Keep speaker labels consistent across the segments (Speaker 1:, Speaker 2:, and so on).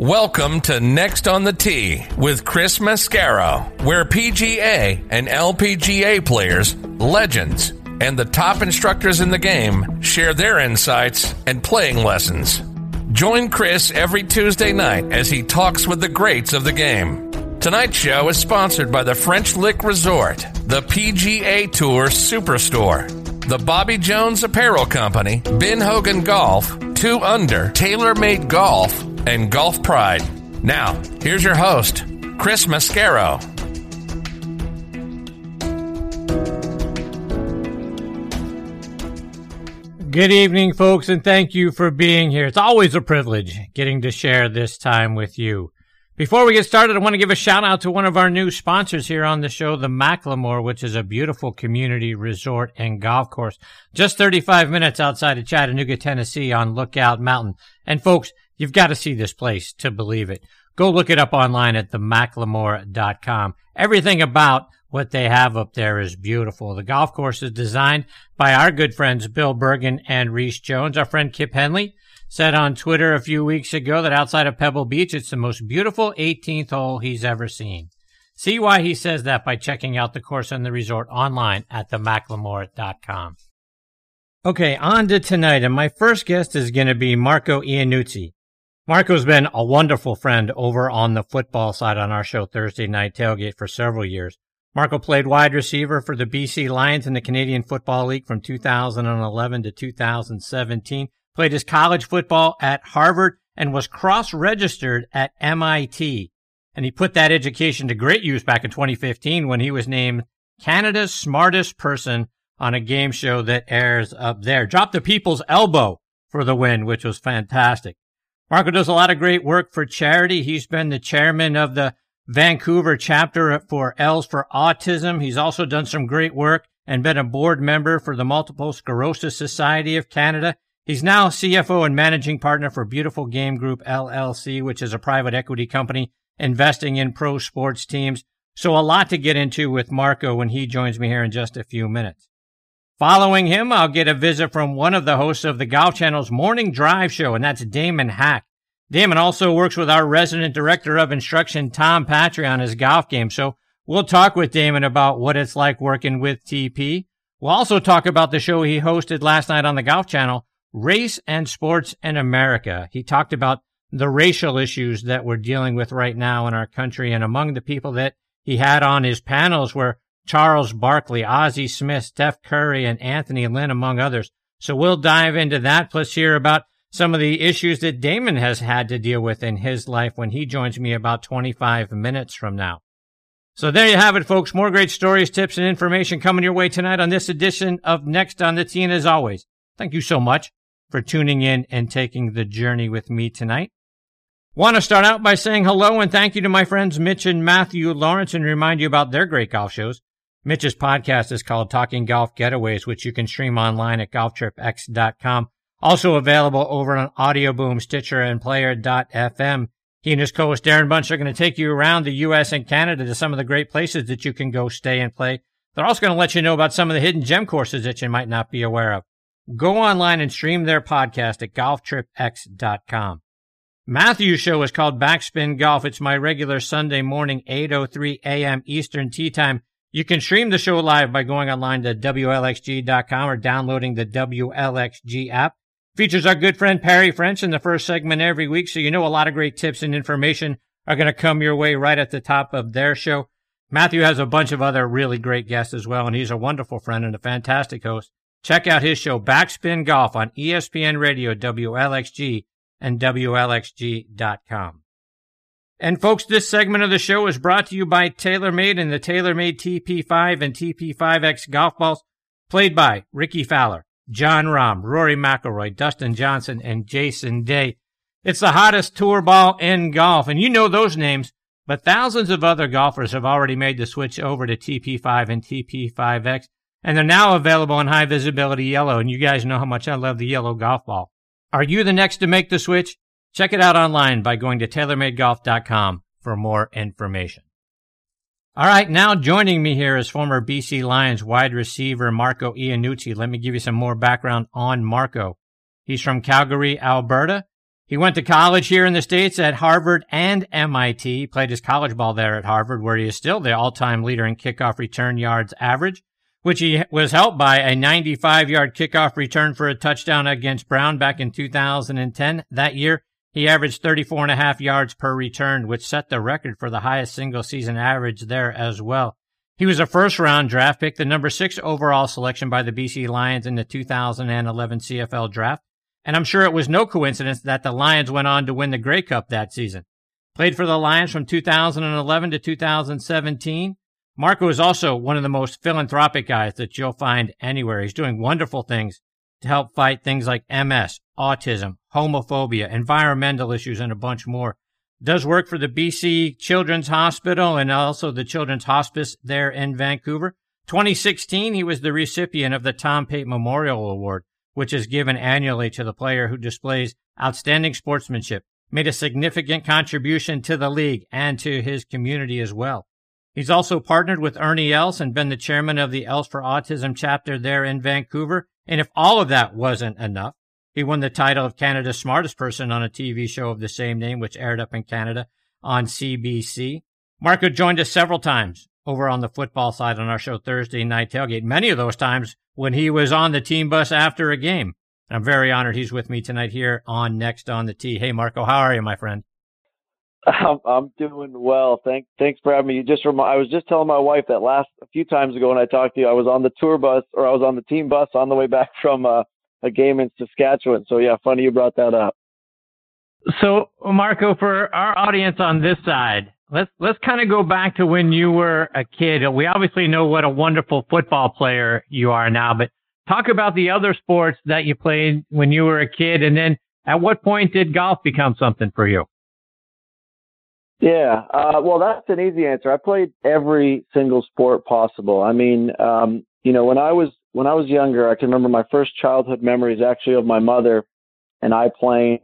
Speaker 1: Welcome to Next on the Tee with Chris Mascaro, where PGA and LPGA players, legends, and the top instructors in the game share their insights and playing lessons. Join Chris every Tuesday night as he talks with the greats of the game. Tonight's show is sponsored by the French Lick Resort, the PGA Tour Superstore, the Bobby Jones Apparel Company, Ben Hogan Golf, 2 Under, TaylorMade Golf, and Golf Pride. Now, here's your host, Chris Mascaro.
Speaker 2: Good evening, folks, and thank you for being here. It's always a privilege getting to share this time with you. Before we get started, I want to give a shout out to one of our new sponsors here on the show, the McLemore, which is a beautiful community resort and golf course just 35 minutes outside of Chattanooga, Tennessee on Lookout Mountain. And folks, you've got to see this place to believe it. Go look it up online at themclemore.com. Everything about what they have up there is beautiful. The golf course is designed by our good friends Bill Bergen and Rees Jones. Our friend Kip Henley said on Twitter a few weeks ago that outside of Pebble Beach, it's the most beautiful 18th hole he's ever seen. See why he says that by checking out the course and the resort online at themclemore.com. Okay, on to tonight, and my first guest is going to be Marco Iannuzzi. Marco's been a wonderful friend over on the football side on our show Thursday Night Tailgate for several years. Marco played wide receiver for the BC Lions in the Canadian Football League from 2011 to 2017, played his college football at Harvard, and was cross-registered at MIT. And he put that education to great use back in 2015 when he was named Canada's smartest person on a game show that airs up there. Dropped the people's elbow for the win, which was fantastic. Marco does a lot of great work for charity. He's been the chairman of the Vancouver chapter for Els for Autism. He's also done some great work and been a board member for the Multiple Sclerosis Society of Canada. He's now CFO and managing partner for Beautiful Game Group LLC, which is a private equity company investing in pro sports teams. So a lot to get into with Marco when he joins me here in just a few minutes. Following him, I'll get a visit from one of the hosts of the Golf Channel's Morning Drive show, and that's Damon Hack. Damon also works with our resident director of instruction, Tom Patri, on his golf game. So we'll talk with Damon about what it's like working with TP. We'll also talk about the show he hosted last night on the Golf Channel, Race and Sports in America. He talked about the racial issues that we're dealing with right now in our country. And among the people that he had on his panels were Charles Barkley, Ozzie Smith, Steph Curry, and Anthony Lynn, among others. So we'll dive into that, plus hear about some of the issues that Damon has had to deal with in his life when he joins me about 25 minutes from now. So there you have it, folks. More great stories, tips, and information coming your way tonight on this edition of Next on the Tee. And as always, thank you so much for tuning in and taking the journey with me tonight. Want to start out by saying hello and thank you to my friends Mitch and Matthew Lawrence and remind you about their great golf shows. Mitch's podcast is called Talking Golf Getaways, which you can stream online at golftripx.com. Also available over on Audio Boom, Stitcher, and Player.fm. He and his co-host Darren Bunch are going to take you around the U.S. and Canada to some of the great places that you can go stay and play. They're also going to let you know about some of the hidden gem courses that you might not be aware of. Go online and stream their podcast at golftripx.com. Matthew's show is called Backspin Golf. It's my regular Sunday morning, 8.03 a.m. Eastern Tea Time. You can stream the show live by going online to WLXG.com or downloading the WLXG app. Features our good friend Perry French in the first segment every week, so you know a lot of great tips and information are going to come your way right at the top of their show. Matthew has a bunch of other really great guests as well, and he's a wonderful friend and a fantastic host. Check out his show Backspin Golf on ESPN Radio, WLXG, and WLXG.com. And folks, this segment of the show is brought to you by TaylorMade and the TaylorMade TP5 and TP5X golf balls played by Rickie Fowler. Jon Rahm, Rory McIlroy, Dustin Johnson, and Jason Day. It's the hottest tour ball in golf, and you know those names, but thousands of other golfers have already made the switch over to TP5 and TP5X, and they're now available in high visibility yellow, and you guys know how much I love the yellow golf ball. Are you the next to make the switch? Check it out online by going to TaylorMadeGolf.com for more information. All right, now joining me here is former BC Lions wide receiver Marco Iannuzzi. Let me give you some more background on Marco. He's from Calgary, Alberta. He went to college here in the States at Harvard and MIT, He played his college ball there at Harvard, where he is still the all-time leader in kickoff return yards average, which he was helped by a 95-yard kickoff return for a touchdown against Brown back in 2010. That year, he averaged 34 and a half yards per return, which set the record for the highest single season average there as well. He was a first round draft pick, the number six overall selection by the BC Lions in the 2011 CFL draft and I'm sure it was no coincidence that the Lions went on to win the Grey Cup that season. Played for the Lions from 2011 to 2017. Marco is also one of the most philanthropic guys that you'll find anywhere. He's doing wonderful things to help fight things like MS, autism, homophobia, environmental issues, and a bunch more. Does work for the BC Children's Hospital and also the Children's Hospice there in Vancouver. 2016, he was the recipient of the Tom Pate Memorial Award which is given annually to the player who displays outstanding sportsmanship, made a significant contribution to the league and to his community as well. He's also partnered with Ernie Els and been the chairman of the Els for Autism chapter there in Vancouver. And if all of that wasn't enough, he won the title of Canada's smartest person on a TV show of the same name, which aired up in Canada on CBC. Marco joined us several times over on the football side on our show Thursday Night Tailgate. Many of those times when he was on the team bus after a game. I'm very honored he's with me tonight here on Next on the Tee. Hey, Marco, how are you, my friend?
Speaker 3: I'm, I'm doing well. Thank, thanks for having me. You just rem- I was just telling my wife that last a few times ago when I talked to you, I was on the tour bus or I was on the team bus on the way back from uh, a game in Saskatchewan. So yeah, funny you brought that up.
Speaker 2: So Marco, for our audience on this side, let's let's kind of go back to when you were a kid. We obviously know what a wonderful football player you are now, but talk about the other sports that you played when you were a kid, and then at what point did golf become something for you?
Speaker 3: Yeah, uh, well, that's an easy answer. I played every single sport possible. I mean, um, you know, when I was when I was younger, I can remember my first childhood memories actually of my mother and I playing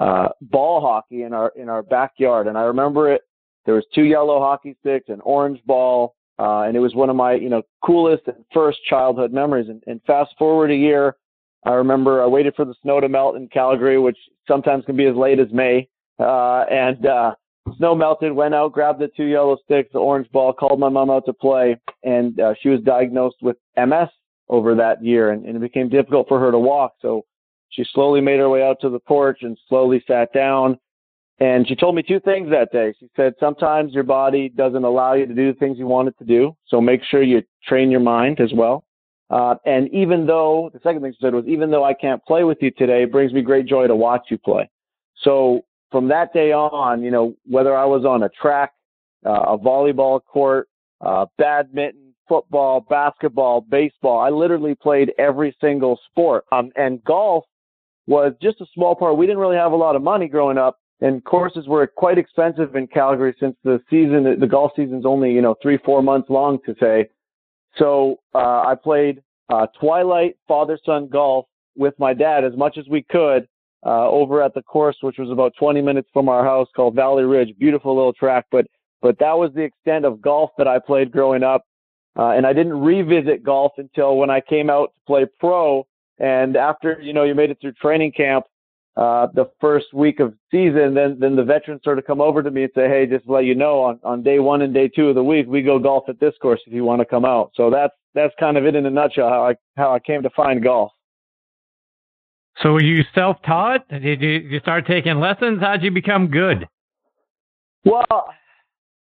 Speaker 3: uh, ball hockey in our in our backyard, and I remember it there was two yellow hockey sticks, an orange ball, uh, and it was one of my, you know, coolest and first childhood memories. And, and fast forward a year, I remember I waited for the snow to melt in Calgary, which sometimes can be as late as May. Uh, and uh, snow melted, went out, grabbed the two yellow sticks, the orange ball, called my mom out to play, and uh, she was diagnosed with MS over that year, and, and it became difficult for her to walk. So she slowly made her way out to the porch and slowly sat down and she told me two things that day. She said, sometimes your body doesn't allow you to do the things you want it to do. So make sure you train your mind as well. Uh, and even though, the second thing she said was, even though I can't play with you today, it brings me great joy to watch you play. So from that day on, you know, whether I was on a track, uh, a volleyball court, uh, badminton, football, basketball, baseball, I literally played every single sport. Um, and golf was just a small part. We didn't really have a lot of money growing up and courses were quite expensive in Calgary since the season, the golf season's only, you know, three, four months long to say. So, uh, I played, uh, twilight father son golf with my dad as much as we could, uh, over at the course, which was about 20 minutes from our house called Valley Ridge. Beautiful little track, but, but that was the extent of golf that I played growing up. Uh, and I didn't revisit golf until when I came out to play pro. And after, you know, you made it through training camp, uh, the first week of season, then then the veterans sort of come over to me and say, hey, just to let you know, on on day one and day two of the week, we go golf at this course if you want to come out. So that's that's kind of it in a nutshell how I how I came to find golf.
Speaker 2: So were you self-taught? Did you, you start taking lessons? How'd you become good?
Speaker 3: Well,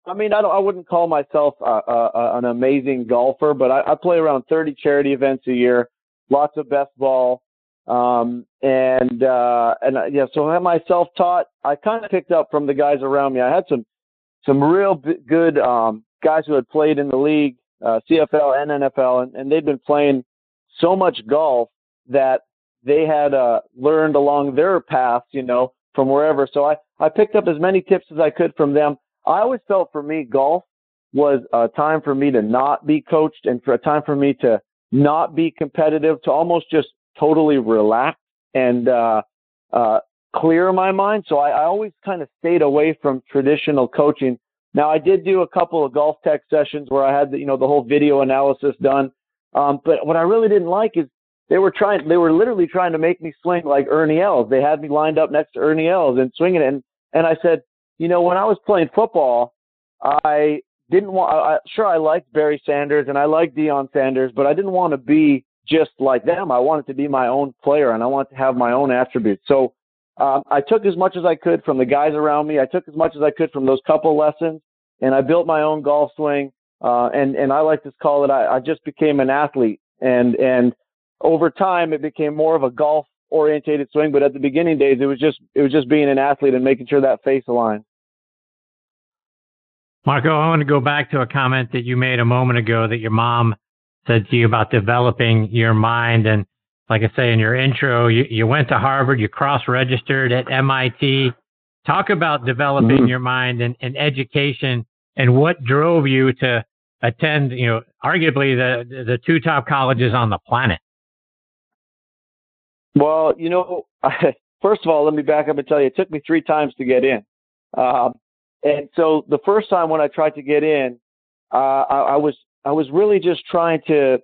Speaker 3: I mean, I don't, I wouldn't call myself an amazing golfer, but I, I play around 30 charity events a year, lots of best ball, um, and, uh, and uh, yeah, so am I had myself taught. I kind of picked up from the guys around me. I had some, some real b- good, um, guys who had played in the league, uh, CFL and NFL, and, and they'd been playing so much golf that they had, uh, learned along their paths, you know, from wherever. So I, I picked up as many tips as I could from them. I always felt for me, golf was a time for me to not be coached and for a time for me to not be competitive, to almost just totally relax and uh, uh, clear my mind. So I, I always kind of stayed away from traditional coaching. Now I did do a couple of golf tech sessions where I had the, you know the whole video analysis done. Um, but what I really didn't like is they were trying, they were literally trying to make me swing like Ernie Els. They had me lined up next to Ernie Els and swinging it. And, and I said, you know, when I was playing football, I didn't want, I, sure, I liked Barry Sanders and I liked Deion Sanders, but I didn't want to be just like them. I wanted to be my own player and I wanted to have my own attributes. So, um, I took as much as I could from the guys around me. I took as much as I could from those couple lessons and I built my own golf swing. Uh, and, and I like to call it, I, I just became an athlete and, and over time it became more of a golf orientated swing. But at the beginning days, it was just, it was just being an athlete and making sure that face aligned.
Speaker 2: Marco, I want to go back to a comment that you made a moment ago that your mom said to you about developing your mind. And like I say in your intro, you, you went to Harvard, you cross registered at MIT. Talk about developing mm-hmm. your mind and, and education and what drove you to attend, you know, arguably the, the two top colleges on the planet.
Speaker 3: Well, you know, first of all, let me back up and tell you, it took me three times to get in. Um, and so the first time when I tried to get in, uh, I, I was I was really just trying to,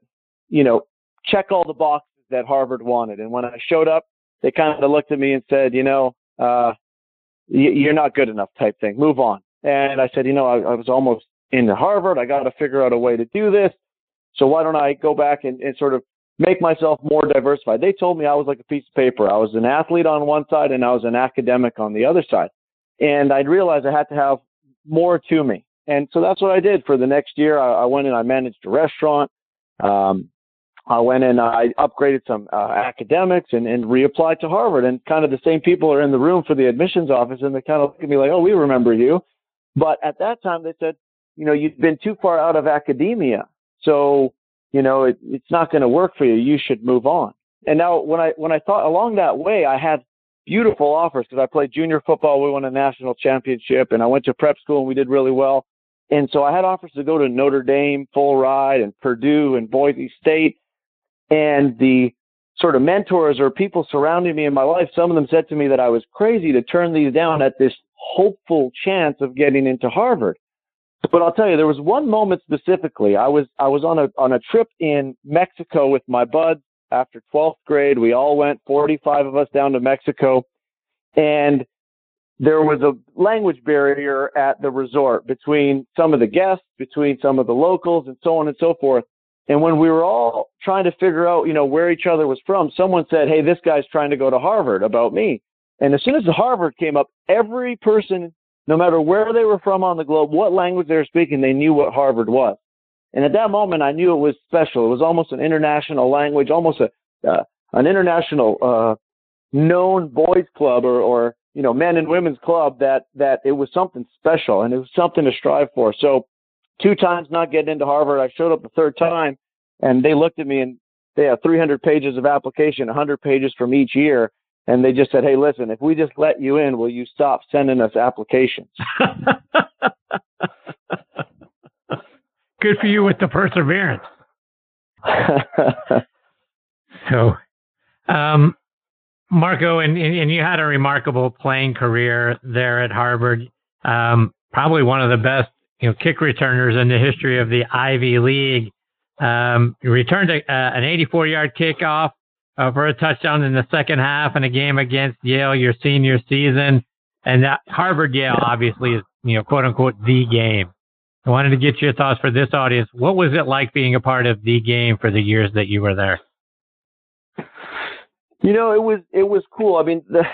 Speaker 3: you know, check all the boxes that Harvard wanted. And when I showed up, they kind of looked at me and said, you know, uh, you're not good enough type thing. Move on. And I said, you know, I, I was almost into Harvard. I got to figure out a way to do this. So why don't I go back and, and sort of make myself more diversified? They told me I was like a piece of paper. I was an athlete on one side and I was an academic on the other side. And I'd realized I had to have more to me. And so that's what I did for the next year. I, I went and I managed a restaurant. Um, I went and I upgraded some uh, academics and, and reapplied to Harvard. And kind of the same people are in the room for the admissions office, and they kind of look at me like, "Oh, we remember you." But at that time, they said, "You know, you've been too far out of academia, so you know it, it's not going to work for you. You should move on." And now, when I when I thought along that way, I had beautiful offers because I played junior football. We won a national championship, and I went to prep school and we did really well. And so I had offers to go to Notre Dame, full ride, and Purdue and Boise State. And the sort of mentors or people surrounding me in my life, some of them said to me that I was crazy to turn these down at this hopeful chance of getting into Harvard. But I'll tell you, there was one moment specifically. I was I was on a on a trip in Mexico with my buds after 12th grade. We all went, 45 of us, down to Mexico, and there was a language barrier at the resort between some of the guests, between some of the locals, and so on and so forth. And when we were all trying to figure out, you know, where each other was from, someone said, "Hey, this guy's trying to go to Harvard about me." And as soon as the Harvard came up, every person, no matter where they were from on the globe, what language they were speaking, they knew what Harvard was. And at that moment, I knew it was special. It was almost an international language, almost a uh, an international uh, known boys club or, or you know, men and women's club that that it was something special and it was something to strive for. So two times not getting into Harvard, I showed up the third time and they looked at me and they had 300 pages of application, 100 pages from each year. And they just said, Hey, listen, if we just let you in, will you stop sending us applications?
Speaker 2: Good for you with the perseverance. so, um, Marco, and, and you had a remarkable playing career there at Harvard. Um, probably one of the best, you know, kick returners in the history of the Ivy League. Um, you returned a, uh, an 84-yard kickoff uh, for a touchdown in the second half in a game against Yale your senior season, and that Harvard Yale obviously is, you know, quote unquote the game. I wanted to get your thoughts for this audience. What was it like being a part of the game for the years that you were there?
Speaker 3: You know, it was it was cool. I mean, the,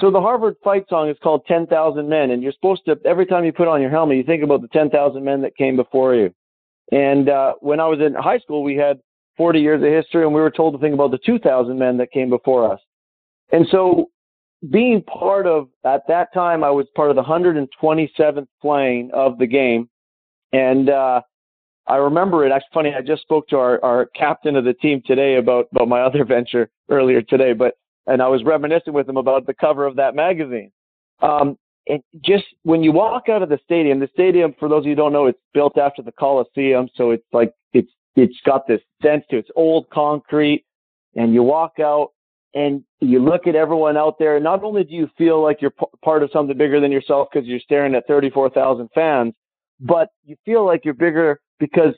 Speaker 3: so the Harvard fight song is called Ten Thousand Men, and you're supposed to every time you put on your helmet, you think about the ten thousand men that came before you. And uh, when I was in high school, we had 40 years of history, and we were told to think about the 2,000 men that came before us. And so, being part of at that time, I was part of the 127th plane of the game, and uh, I remember it. Actually, funny. I just spoke to our, our captain of the team today about about my other venture earlier today, but and I was reminiscing with him about the cover of that magazine. Um, and just when you walk out of the stadium, the stadium, for those of you who don't know, it's built after the Coliseum, so it's like it's got this sense to it. It's old concrete, and you walk out and you look at everyone out there. and Not only do you feel like you're p- part of something bigger than yourself because you're staring at 34,000 fans, but you feel like you're bigger because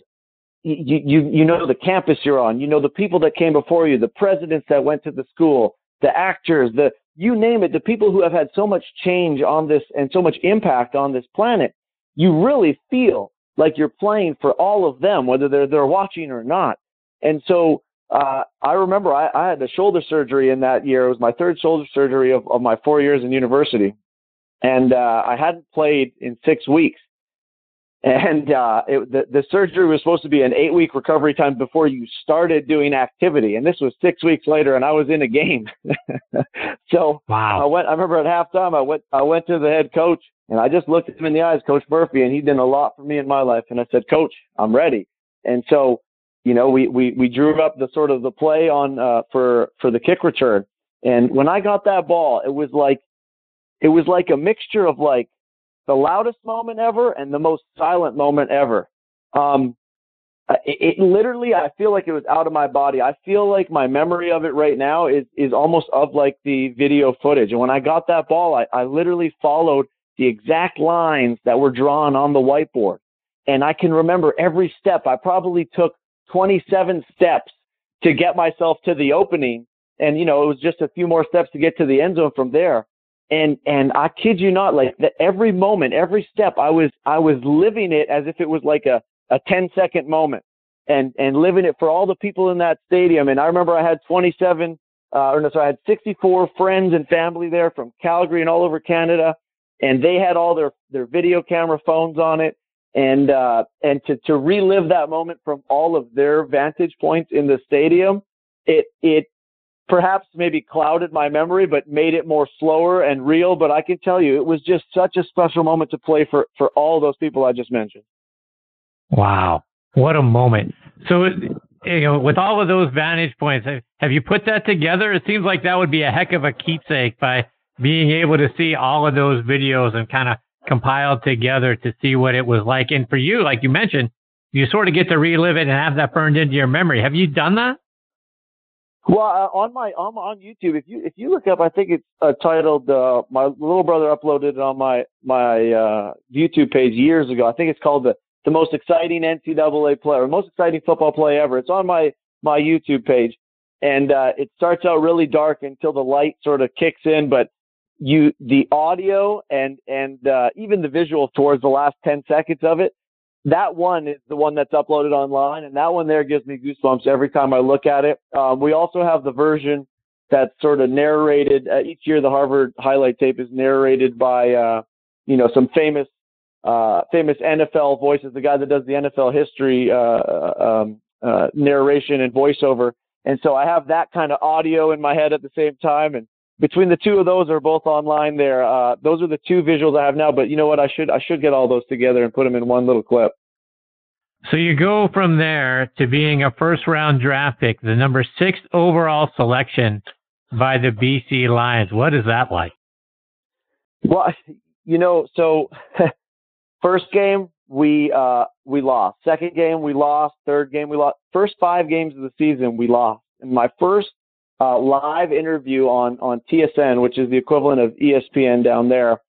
Speaker 3: you, you, you know the campus you're on, you know the people that came before you, the presidents that went to the school, the actors, the, you name it, the people who have had so much change on this and so much impact on this planet, you really feel like you're playing for all of them, whether they're, they're watching or not. And so, uh, I remember I, I had a shoulder surgery in that year. It was my third shoulder surgery of, of my four years in university. And, uh, I hadn't played in six weeks and uh, it, the, the surgery was supposed to be an eight week recovery time before you started doing activity. And this was six weeks later, and I was in a game. so
Speaker 2: wow.
Speaker 3: I went. I remember at halftime, I went. I went to the head coach, and I just looked at him in the eyes, Coach Murphy, and he did a lot for me in my life. And I said, Coach, I'm ready. And so, you know, we we we drew up the sort of the play on uh, for for the kick return. And when I got that ball, it was like it was like a mixture of like the loudest moment ever and the most silent moment ever. Um, it, it, literally, I feel like it was out of my body. I feel like my memory of it right now is, is almost of like the video footage. And when I got that ball, I, I literally followed the exact lines that were drawn on the whiteboard. And I can remember every step. I probably took 27 steps to get myself to the opening. And, you know, it was just a few more steps to get to the end zone from there and and I kid you not, like that every moment, every step, I was I was living it as if it was like a a 10 second moment, and and living it for all the people in that stadium. And I remember I had 27, uh, or no, sorry, I had 64 friends and family there from Calgary and all over Canada, and they had all their their video camera phones on it. And uh, and to to relive that moment from all of their vantage points in the stadium, it it perhaps maybe clouded my memory, but made it more slower and real. But I can tell you, it was just such a special moment to play for, for all those people I just mentioned.
Speaker 2: Wow. What a moment. So, you know, with all of those vantage points, have you put that together? It seems like that would be a heck of a keepsake by being able to see all of those videos and kind of compiled together to see what it was like. And for you, like you mentioned, you sort of get to relive it and have that burned into your memory. Have you done that?
Speaker 3: Well, uh, on my on, on YouTube, if you if you look up, I think it's uh, titled. Uh, my little brother uploaded it on my my uh, YouTube page years ago. I think it's called the the most exciting NCAA play or most exciting football play ever. It's on my my YouTube page, and uh, it starts out really dark until the light sort of kicks in. But you the audio and and uh, even the visual towards the last ten seconds of it that one is the one that's uploaded online, and that one there gives me goosebumps every time I look at it. Um, we also have the version that's sort of narrated. Uh, each year, the Harvard highlight tape is narrated by, uh, you know, some famous, uh, famous NFL voices. The guy that does the NFL history uh, um, uh, narration and voiceover. And so I have that kind of audio in my head at the same time, and between the two of those are both online there. Uh, those are the two visuals I have now, but you know what? I should, I should get all those together and put them in one little clip.
Speaker 2: So you go from there to being a first round draft pick, the number six overall selection by the BC Lions. What is that like?
Speaker 3: Well, you know, so first game we uh we lost. Second game we lost. Third game we lost. First five games of the season we lost. And my first uh, live interview on on TSN, which is the equivalent of ESPN down there.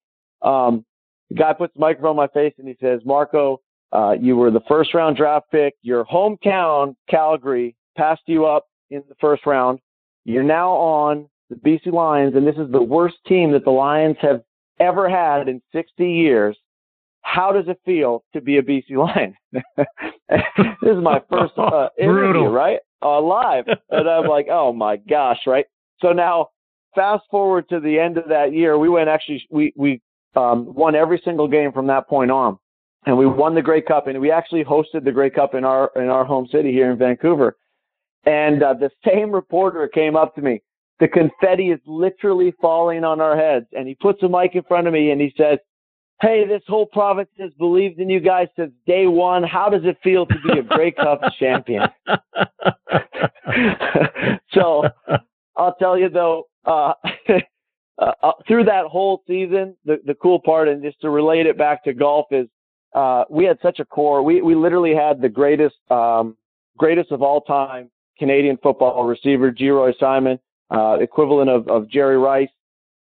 Speaker 3: Um, the guy puts the microphone on my face and he says, "Marco, uh, you were the first round draft pick. Your hometown, Calgary, passed you up in the first round. You're now on the BC Lions, and this is the worst team that the Lions have ever had in 60 years. How does it feel to be a BC Lion? this is my first uh, interview, right? uh, live. and I'm like, oh my gosh, right? So now, fast forward to the end of that year, we went actually, we, we um, won every single game from that point on. And we won the Grey Cup, and we actually hosted the Grey Cup in our in our home city here in Vancouver. And uh, the same reporter came up to me. The confetti is literally falling on our heads, and he puts a mic in front of me, and he says, hey, this whole province has believed in you guys since day one. How does it feel to be a Grey Cup champion? so I'll tell you though, uh, uh, uh, through that whole season, the, the cool part, and just to relate it back to golf, is uh, we had such a core. We we literally had the greatest um, greatest of all time Canadian football receiver, Geroy Simon, uh, equivalent of, of Jerry Rice.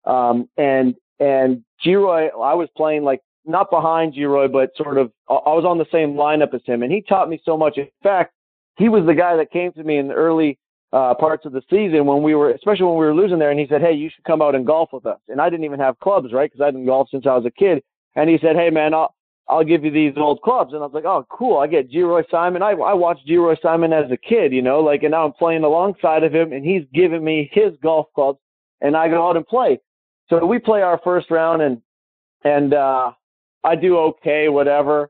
Speaker 3: Um, and and Geroy, I was playing like not behind Geroy, but sort of I was on the same lineup as him, and he taught me so much. In fact, he was the guy that came to me in the early uh, parts of the season when we were, especially when we were losing there, and he said, "Hey, you should come out and golf with us." And I didn't even have clubs, right? Because I've been golf since I was a kid. And he said, "Hey, man, I'll I'll give you these old clubs." And I was like, "Oh, cool! I get Geroy Simon. I I watched Geroy Simon as a kid, you know, like, and now I'm playing alongside of him, and he's giving me his golf clubs, and I go out and play. So we play our first round, and and uh, I do okay, whatever.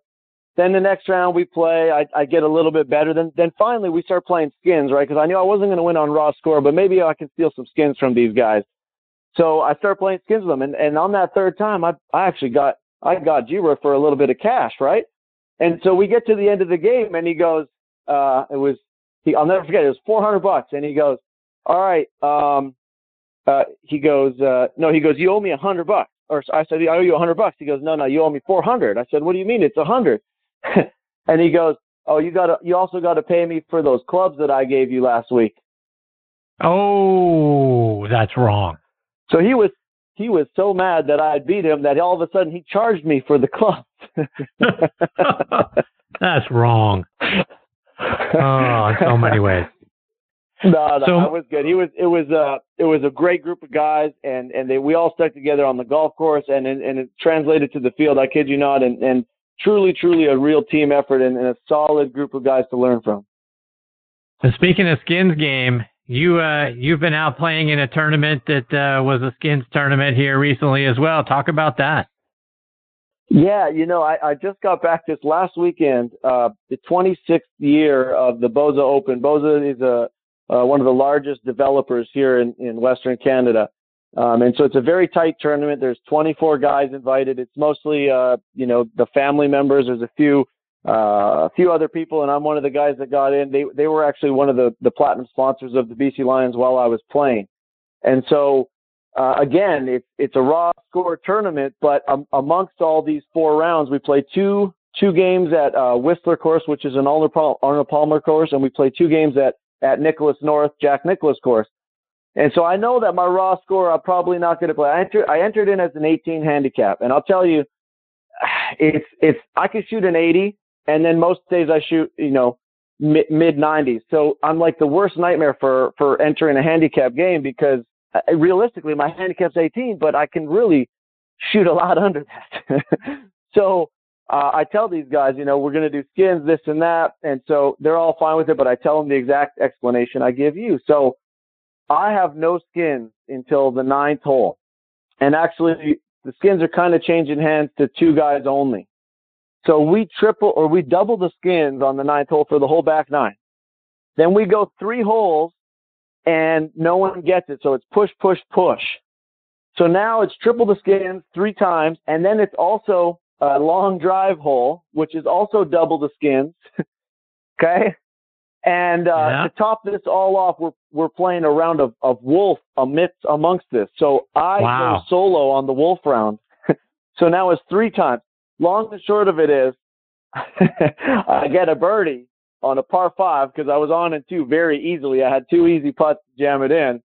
Speaker 3: Then the next round we play, I, I get a little bit better. Then then finally we start playing skins, right? Because I knew I wasn't going to win on raw score, but maybe I can steal some skins from these guys. So I start playing skins with them, and and on that third time, I I actually got I got g for a little bit of cash, right? And so we get to the end of the game, and he goes, uh, it was he I'll never forget it was 400 bucks, and he goes, all right, um, uh, he goes, uh, no, he goes, you owe me a hundred bucks. Or I said, I owe you a hundred bucks. He goes, no, no, you owe me 400. I said, what do you mean? It's a hundred. and he goes, "Oh, you got to you also got to pay me for those clubs that I gave you last week."
Speaker 2: Oh, that's wrong.
Speaker 3: So he was he was so mad that I had beat him that all of a sudden he charged me for the clubs.
Speaker 2: that's wrong. Oh, in so many ways.
Speaker 3: No, no, so, that was good. He was. It was. Uh, it was a great group of guys, and and they we all stuck together on the golf course, and and, and it translated to the field. I kid you not, and and truly, truly a real team effort and, and a solid group of guys to learn from.
Speaker 2: So speaking of skins game, you uh, you've been out playing in a tournament that uh, was a skins tournament here recently as well. Talk about that.
Speaker 3: Yeah, you know, I, I just got back this last weekend, uh, the 26th year of the Bosa Open. Bosa is a uh, one of the largest developers here in, in Western Canada. Um, and so it's a very tight tournament. There's 24 guys invited. It's mostly, uh, you know, the family members. There's a few, uh, a few other people, and I'm one of the guys that got in. They they were actually one of the the platinum sponsors of the BC Lions while I was playing. And so, uh, again, it's it's a raw score tournament, but um, amongst all these four rounds, we play two two games at uh, Whistler course, which is an Arnold Palmer course, and we play two games at at Nicklaus North Jack Nicklaus course. And so I know that my raw score, I'm probably not going to play. I entered, I entered in as an 18 handicap, and I'll tell you, it's it's I can shoot an 80, and then most days I shoot you know mid, mid 90s. So I'm like the worst nightmare for for entering a handicap game because uh, realistically my handicap's 18, but I can really shoot a lot under that. so uh, I tell these guys, you know, we're going to do skins, this and that, and so they're all fine with it. But I tell them the exact explanation I give you. So I have no skins until the ninth hole. And actually, the skins are kind of changing hands to two guys only. So we triple or we double the skins on the ninth hole for the whole back nine. Then we go three holes and no one gets it. So it's push, push, push. So now it's triple the skins three times. And then it's also a long drive hole, which is also double the skins. okay. And uh, yeah. to top this all off, we're we're playing a round of, of wolf amidst amongst this. So I wow. go solo on the wolf round. so now it's three times. Long and short of it is, I get a birdie on a par five because I was on in two very easily. I had two easy putts to jam it in,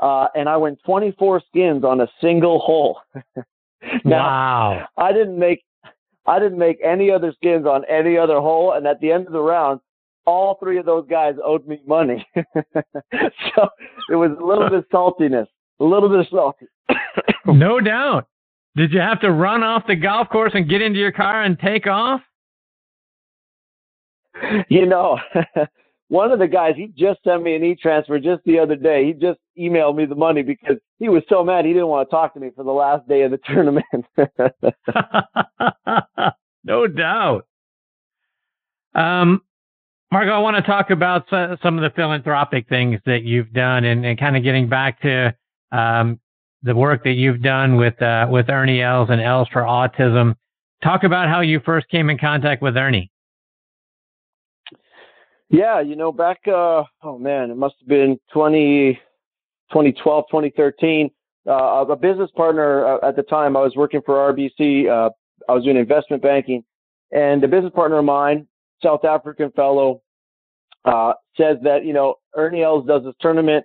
Speaker 3: uh, and I win 24 skins on a single hole.
Speaker 2: now, wow!
Speaker 3: I didn't make I didn't make any other skins on any other hole, and at the end of the round, all three of those guys owed me money. so it was a little bit saltiness, a little bit of salty.
Speaker 2: no doubt. Did you have to run off the golf course and get into your car and take off?
Speaker 3: You know, one of the guys, he just sent me an e-transfer just the other day. He just emailed me the money because he was so mad he didn't want to talk to me for the last day of the tournament.
Speaker 2: no doubt. Um, Marco, I want to talk about some of the philanthropic things that you've done and, and kind of getting back to um, the work that you've done with uh, with Ernie Els and Els for Autism. Talk about how you first came in contact with Ernie.
Speaker 3: Yeah, you know, back, uh, oh man, it must have been 20, 2012, 2013. Uh, a business partner uh, at the time, I was working for RBC. Uh, I was doing investment banking, and a business partner of mine South African fellow, uh, says that, you know, Ernie Els does this tournament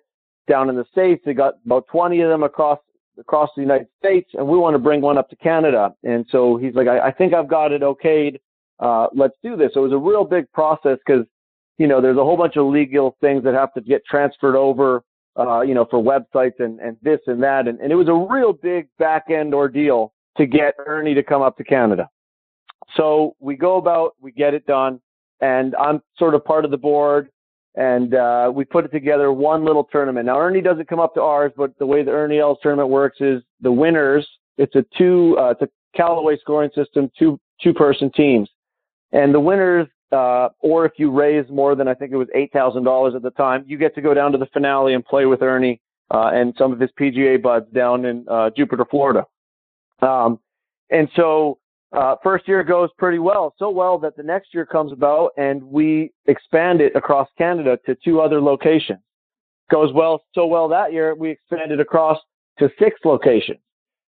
Speaker 3: down in the States. They got about 20 of them across across the United States, and we want to bring one up to Canada. And so he's like, I, I think I've got it okayed. Uh, let's do this. So it was a real big process because, you know, there's a whole bunch of legal things that have to get transferred over, uh, you know, for websites and, and this and that. And, and it was a real big back end ordeal to get Ernie to come up to Canada. So we go about, we get it done, and I'm sort of part of the board and uh, we put it together one little tournament. Now Ernie doesn't come up to ours, but the way the Ernie Els tournament works is the winners. It's a two, uh, it's a Callaway scoring system, two two person teams, and the winners, uh, or if you raise more than I think it was eight thousand dollars at the time, you get to go down to the finale and play with Ernie uh, and some of his PGA buds down in uh, Jupiter, Florida. Um, and so uh, first year goes pretty well, so well that the next year comes about and we expand it across Canada to two other locations. Goes well, so well that year we expanded across to six locations.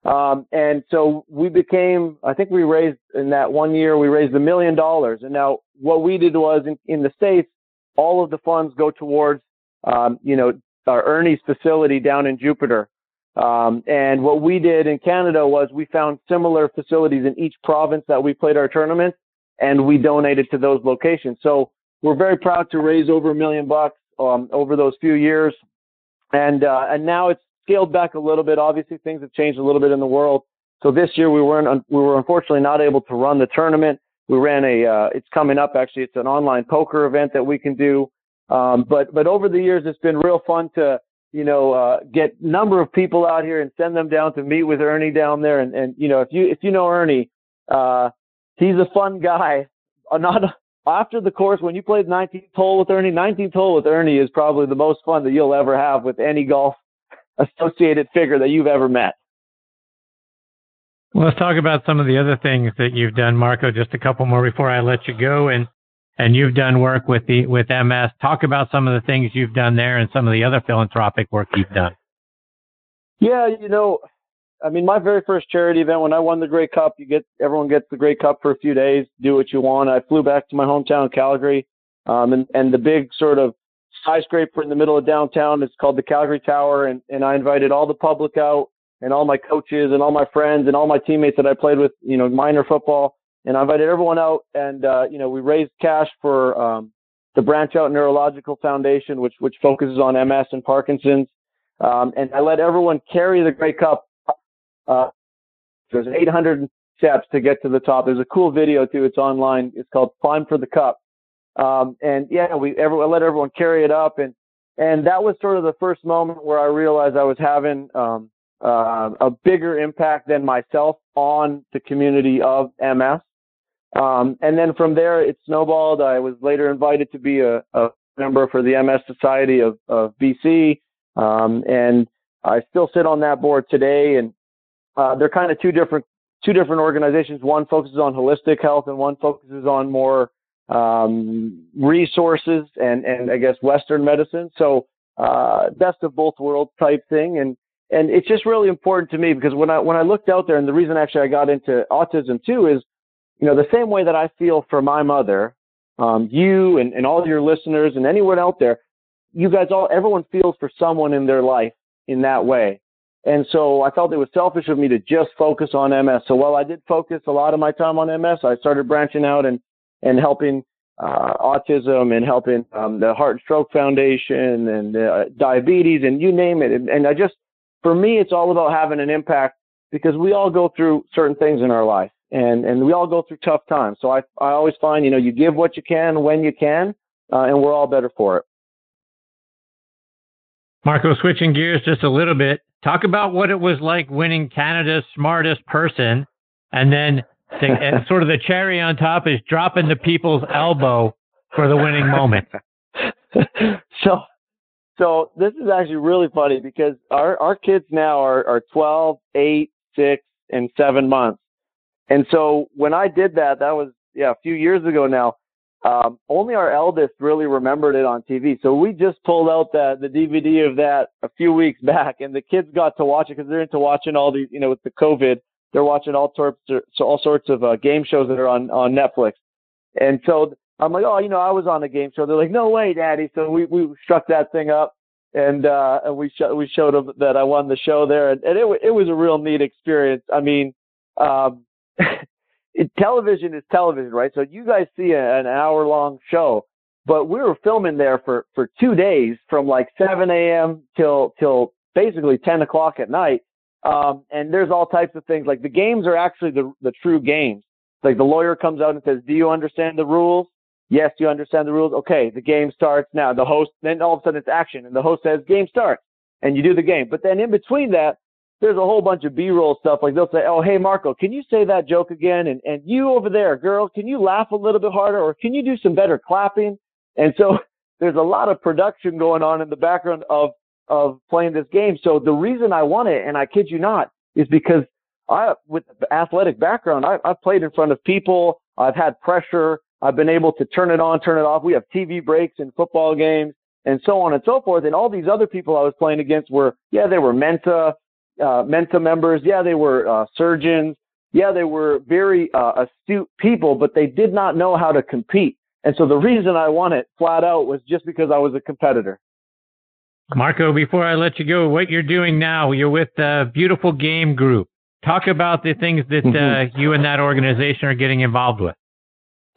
Speaker 3: Um, and so we became, I think we raised in that one year, we raised a million dollars. And now what we did was in, in the States, all of the funds go towards, um, you know, our Ernie's facility down in Jupiter. Um, and what we did in Canada was we found similar facilities in each province that we played our tournament, and we donated to those locations. So we're very proud to raise over a million bucks um, over those few years, and uh, and now it's scaled back a little bit. Obviously, things have changed a little bit in the world. So this year we weren't we were unfortunately not able to run the tournament. We ran a uh, it's coming up actually. It's an online poker event that we can do. Um, but but over the years, it's been real fun to you know, uh, get number of people out here and send them down to meet with Ernie down there. And, and you know, if you if you know Ernie, uh, he's a fun guy. Uh, not after the course when you played 19th hole with Ernie. 19th hole with Ernie is probably the most fun that you'll ever have with any golf associated figure that you've ever met.
Speaker 2: Well, let's talk about some of the other things that you've done, Marco. Just a couple more before I let you go. And and you've done work with the with MS. Talk about some of the things you've done there and some of the other philanthropic work you've done.
Speaker 3: Yeah, you know, I mean, my very first charity event when I won the Grey Cup, you get everyone gets the Grey Cup for a few days, do what you want. I flew back to my hometown, Calgary, um, and and the big sort of skyscraper in the middle of downtown It's called the Calgary Tower, and and I invited all the public out and all my coaches and all my friends and all my teammates that I played with, you know, minor football and I invited everyone out, and uh, you know we raised cash for um, the Branch Out Neurological Foundation, which which focuses on MS and Parkinson's, um, and I let everyone carry the Grey Cup. Uh, there's 800 steps to get to the top. There's a cool video too. It's online. It's called "Climb for the Cup," um, and yeah, we everyone let everyone carry it up, and and that was sort of the first moment where I realized I was having um, uh, a bigger impact than myself on the community of MS. Um, and then from there, it snowballed. I was later invited to be a, a member for the MS Society of, of BC, um, and I still sit on that board today. And uh, they're kind of two different two different organizations. One focuses on holistic health, and one focuses on more um, resources and and I guess Western medicine. So uh, best of both worlds type thing. And and it's just really important to me because when I when I looked out there, and the reason actually I got into autism too is you know, the same way that I feel for my mother, um, you and, and all your listeners and anyone out there, you guys all, everyone feels for someone in their life in that way. And so I felt it was selfish of me to just focus on MS. So while I did focus a lot of my time on MS, I started branching out and, and helping uh, autism and helping um, the Heart and Stroke Foundation and uh, diabetes and you name it. And, and I just, for me, it's all about having an impact because we all go through certain things in our life and and we all go through tough times. So I I always find you know you give what you can when you can, uh, and we're all better for it.
Speaker 2: Marco, switching gears just a little bit, talk about what it was like winning Canada's smartest person, and then and sort of the cherry on top is dropping the people's elbow for the winning moment.
Speaker 3: so, so this is actually really funny because our our kids now are are 12, 8, 6, and 7 months. And so when I did that, that was yeah a few years ago now. Um, only our eldest really remembered it on TV. So we just pulled out the the DVD of that a few weeks back, and the kids got to watch it because they're into watching all these, you know, with the COVID, they're watching all sorts of, so all sorts of uh, game shows that are on on Netflix. And so I'm like, oh, you know, I was on a game show. They're like, no way, Daddy. So we we struck that thing up. and uh, and we sh- we showed them that I won the show there, and, and it it was a real neat experience. I mean, um, it, television is television, right? So you guys see a, an hour long show, but we were filming there for for two days, from like 7 a.m. till till basically 10 o'clock at night. Um, and there's all types of things like the games are actually the the true games. Like the lawyer comes out and says, "Do you understand the rules?" Yes, you understand the rules. Okay, the game starts now. The host, then all of a sudden it's action, and the host says, "Game starts," and you do the game. But then in between that, there's a whole bunch of B-roll stuff. Like they'll say, "Oh, hey Marco, can you say that joke again?" And and you over there, girl, can you laugh a little bit harder, or can you do some better clapping? And so there's a lot of production going on in the background of of playing this game. So the reason I won it, and I kid you not, is because I, with athletic background, I, I've played in front of people. I've had pressure. I've been able to turn it on, turn it off. We have TV breaks in football games and so on and so forth. And all these other people I was playing against were, yeah, they were Mensa, uh, Mensa members. Yeah, they were uh, surgeons. Yeah, they were very uh, astute people, but they did not know how to compete. And so the reason I won it flat out was just because I was a competitor.
Speaker 2: Marco, before I let you go, what you're doing now, you're with the Beautiful Game Group. Talk about the things that mm-hmm. uh, you and that organization are getting involved with.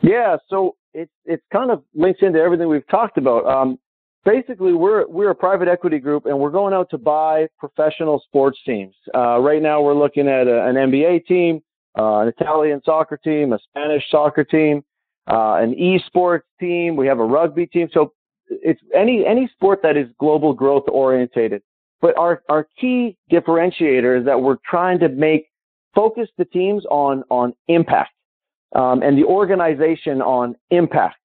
Speaker 3: Yeah, so it, it's kind of links into everything we've talked about. Um, basically, we're we're a private equity group, and we're going out to buy professional sports teams. Uh, right now, we're looking at a, an NBA team, uh, an Italian soccer team, a Spanish soccer team, uh, an esports team. We have a rugby team. So it's any any sport that is global growth orientated. But our our key differentiator is that we're trying to make focus the teams on on impact um, and the organization on impact.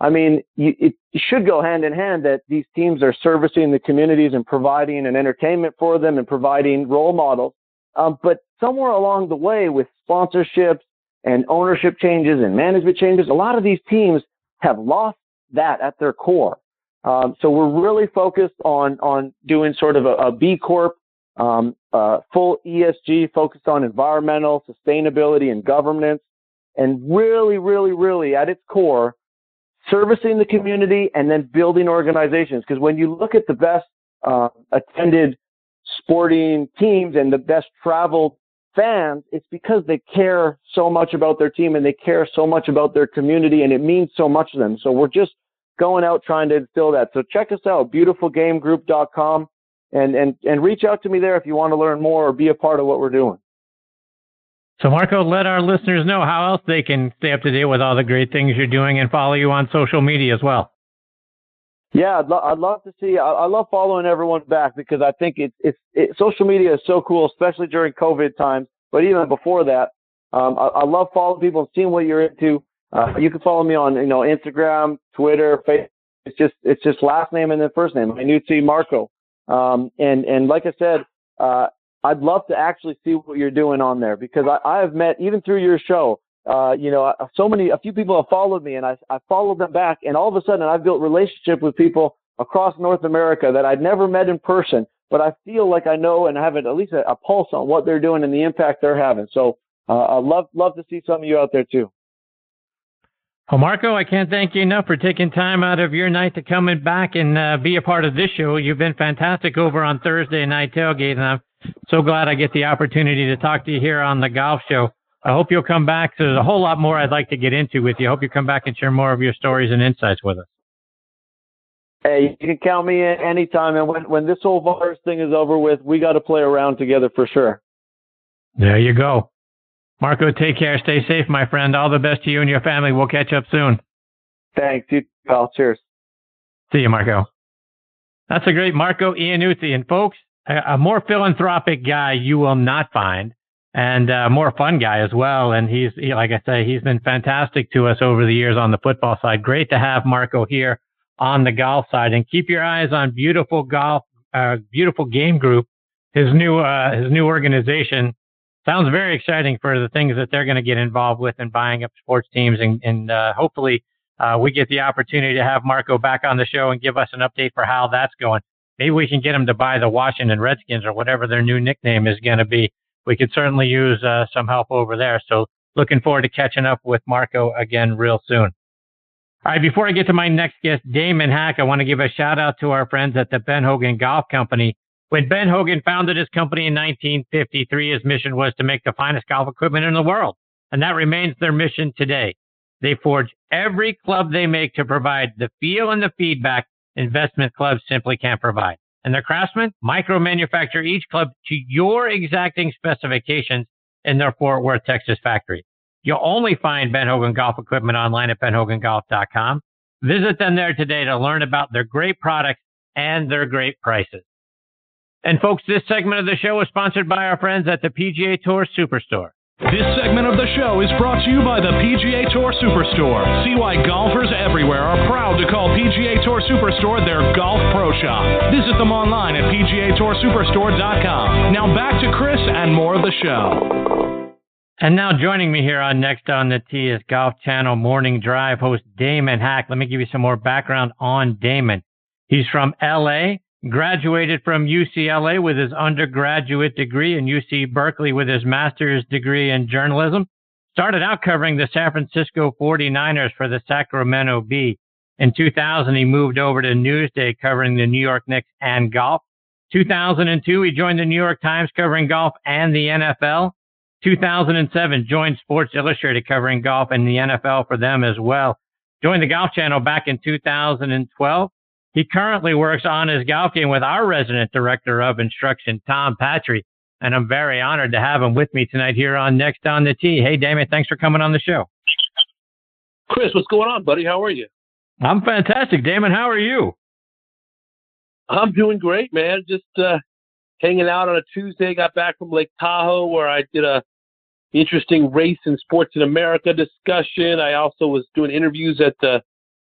Speaker 3: I mean, you, it should go hand in hand that these teams are servicing the communities and providing an entertainment for them and providing role models. Um, but somewhere along the way, with sponsorships and ownership changes and management changes, a lot of these teams have lost that at their core. Um, so we're really focused on on doing sort of a, a B Corp, um, uh, full ESG, focused on environmental sustainability and governance, and really, really, really at its core, servicing the community and then building organizations. Because when you look at the best uh, attended sporting teams and the best traveled fans, it's because they care so much about their team and they care so much about their community and it means so much to them. So we're just going out trying to instill that. So check us out, beautifulgamegroup.com, and, and, and reach out to me there if you want to learn more or be a part of what we're doing.
Speaker 2: So, Marco, let our listeners know how else they can stay up to date with all the great things you're doing and follow you on social media as well.
Speaker 3: Yeah, I'd, lo- I'd love to see. I-, I love following everyone back because I think it's it's it, social media is so cool, especially during COVID times. But even before that, um, I, I love following people and seeing what you're into. Uh, you can follow me on, you know, Instagram, Twitter, Facebook. It's just, it's just last name and then first name. Iannuzzi Marco. Um, and, and like I said, uh, I'd love to actually see what you're doing on there because I, I have met, even through your show, uh, you know, so many, a few people have followed me and I, I followed them back and all of a sudden I've built relationship with people across North America that I'd never met in person, but I feel like I know and have at least a, a pulse on what they're doing and the impact they're having. So, uh, I'd love, love to see some of you out there too.
Speaker 2: Well, Marco, I can't thank you enough for taking time out of your night to come and back and uh, be a part of this show. You've been fantastic over on Thursday night tailgate, and I'm so glad I get the opportunity to talk to you here on the golf show. I hope you'll come back. So there's a whole lot more I'd like to get into with you. I hope you come back and share more of your stories and insights with us.
Speaker 3: Hey, you can count me in anytime. And when, when this whole virus thing is over with, we got to play around together for sure.
Speaker 2: There you go. Marco, take care. Stay safe, my friend. All the best to you and your family. We'll catch up soon.
Speaker 3: Thanks. You pal. Cheers.
Speaker 2: See you, Marco. That's a great Marco Iannuzzi. And folks, a, a, more philanthropic guy you will not find and a more fun guy as well. And he's, he, like I say, he's been fantastic to us over the years on the football side. Great to have Marco here on the golf side and keep your eyes on beautiful golf, uh, beautiful game group, his new, uh, his new organization sounds very exciting for the things that they're going to get involved with in buying up sports teams. And, and uh, hopefully uh, we get the opportunity to have Marco back on the show and give us an update for how that's going. Maybe we can get him to buy the Washington Redskins or whatever their new nickname is going to be. We could certainly use uh, some help over there. So looking forward to catching up with Marco again real soon. All right, before I get to my next guest, Damon Hack, I want to give a shout out to our friends at the Ben Hogan Golf Company. When Ben Hogan founded his company in 1953, his mission was to make the finest golf equipment in the world. And that remains their mission today. They forge every club they make to provide the feel and the feedback investment clubs simply can't provide. And their craftsmen micro manufacture each club to your exacting specifications in their Fort Worth, Texas factory. You'll only find Ben Hogan golf equipment online at benhogangolf.com. Visit them there today to learn about their great products and their great prices. And folks, this segment of the show is sponsored by our friends at the PGA Tour Superstore.
Speaker 4: This segment of the show is brought to you by the PGA Tour Superstore. See why golfers everywhere are proud to call PGA Tour Superstore their golf pro shop. Visit them online at PGATourSuperstore.com. Now back to Chris and more of the show.
Speaker 2: And now joining me here on Next on the Tee is Golf Channel Morning Drive host Damon Hack. Let me give you some more background on Damon. He's from LA, graduated from UCLA with his undergraduate degree and UC Berkeley with his master's degree in journalism. Started out covering the San Francisco 49ers for the Sacramento Bee. In 2000, he moved over to Newsday covering the New York Knicks and golf. 2002, he joined the New York Times covering golf and the NFL. 2007, joined Sports Illustrated covering golf and the NFL for them as well. Joined the Golf Channel back in 2012 he currently works on his golf game with our resident director of instruction, Tom Patri. And I'm very honored to have him with me tonight here on Next on the Tee. Hey, Damon, thanks for coming on the show.
Speaker 5: Chris, what's going on, buddy? How are you?
Speaker 2: I'm fantastic. Damon, how are you?
Speaker 5: I'm doing great, man. Just uh, hanging out on a Tuesday. Got back from Lake Tahoe where I did a interesting race and sports in America discussion. I also was doing interviews at the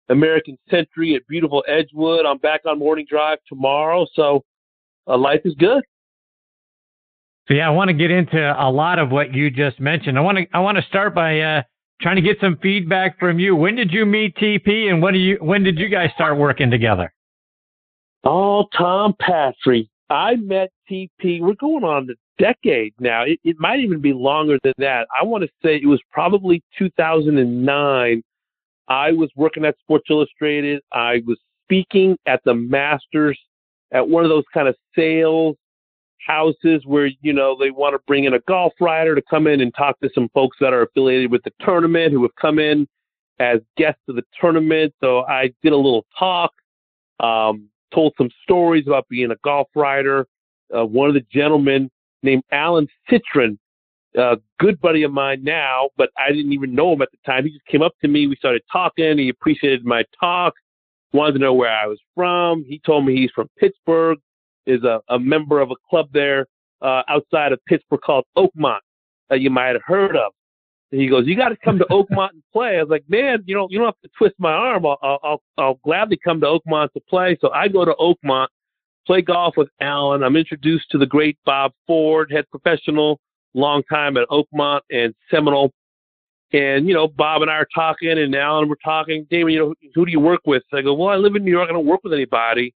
Speaker 5: American Century at beautiful Edgewood. I'm back on morning drive tomorrow, so uh, life is good.
Speaker 2: So yeah, I want to get into a lot of what you just mentioned. I want to I want to start by uh, trying to get some feedback from you. When did you meet TP, and when do you when did you guys start working together?
Speaker 5: Oh, Tom Patri. I met TP. We're going on a decade now. It, it might even be longer than that. I want to say it was probably 2009 I was working at Sports Illustrated. I was speaking at the Masters at one of those kind of sales houses where, you know, they want to bring in a golf writer to come in and talk to some folks that are affiliated with the tournament who have come in as guests of the tournament. So I did a little talk, um, told some stories about being a golf writer. Uh, one of the gentlemen named Alan Citron a good buddy of mine now, but I didn't even know him at the time. He just came up to me. We started talking. He appreciated my talk, wanted to know where I was from. He told me he's from Pittsburgh, is a, a member of a club there uh, outside of Pittsburgh called Oakmont that you might have heard of. And he goes, "You got to come to Oakmont and play." I was like, "Man, you know, you don't have to twist my arm. I'll, I'll, I'll gladly come to Oakmont to play." So I go to Oakmont, play golf with Alan. I'm introduced to the great Bob Ford, head professional long time at Oakmont and Seminole. And, you know, Bob and I are talking and Alan we're talking. Damon, you know, who do you work with? I go, well, I live in New York. I don't work with anybody.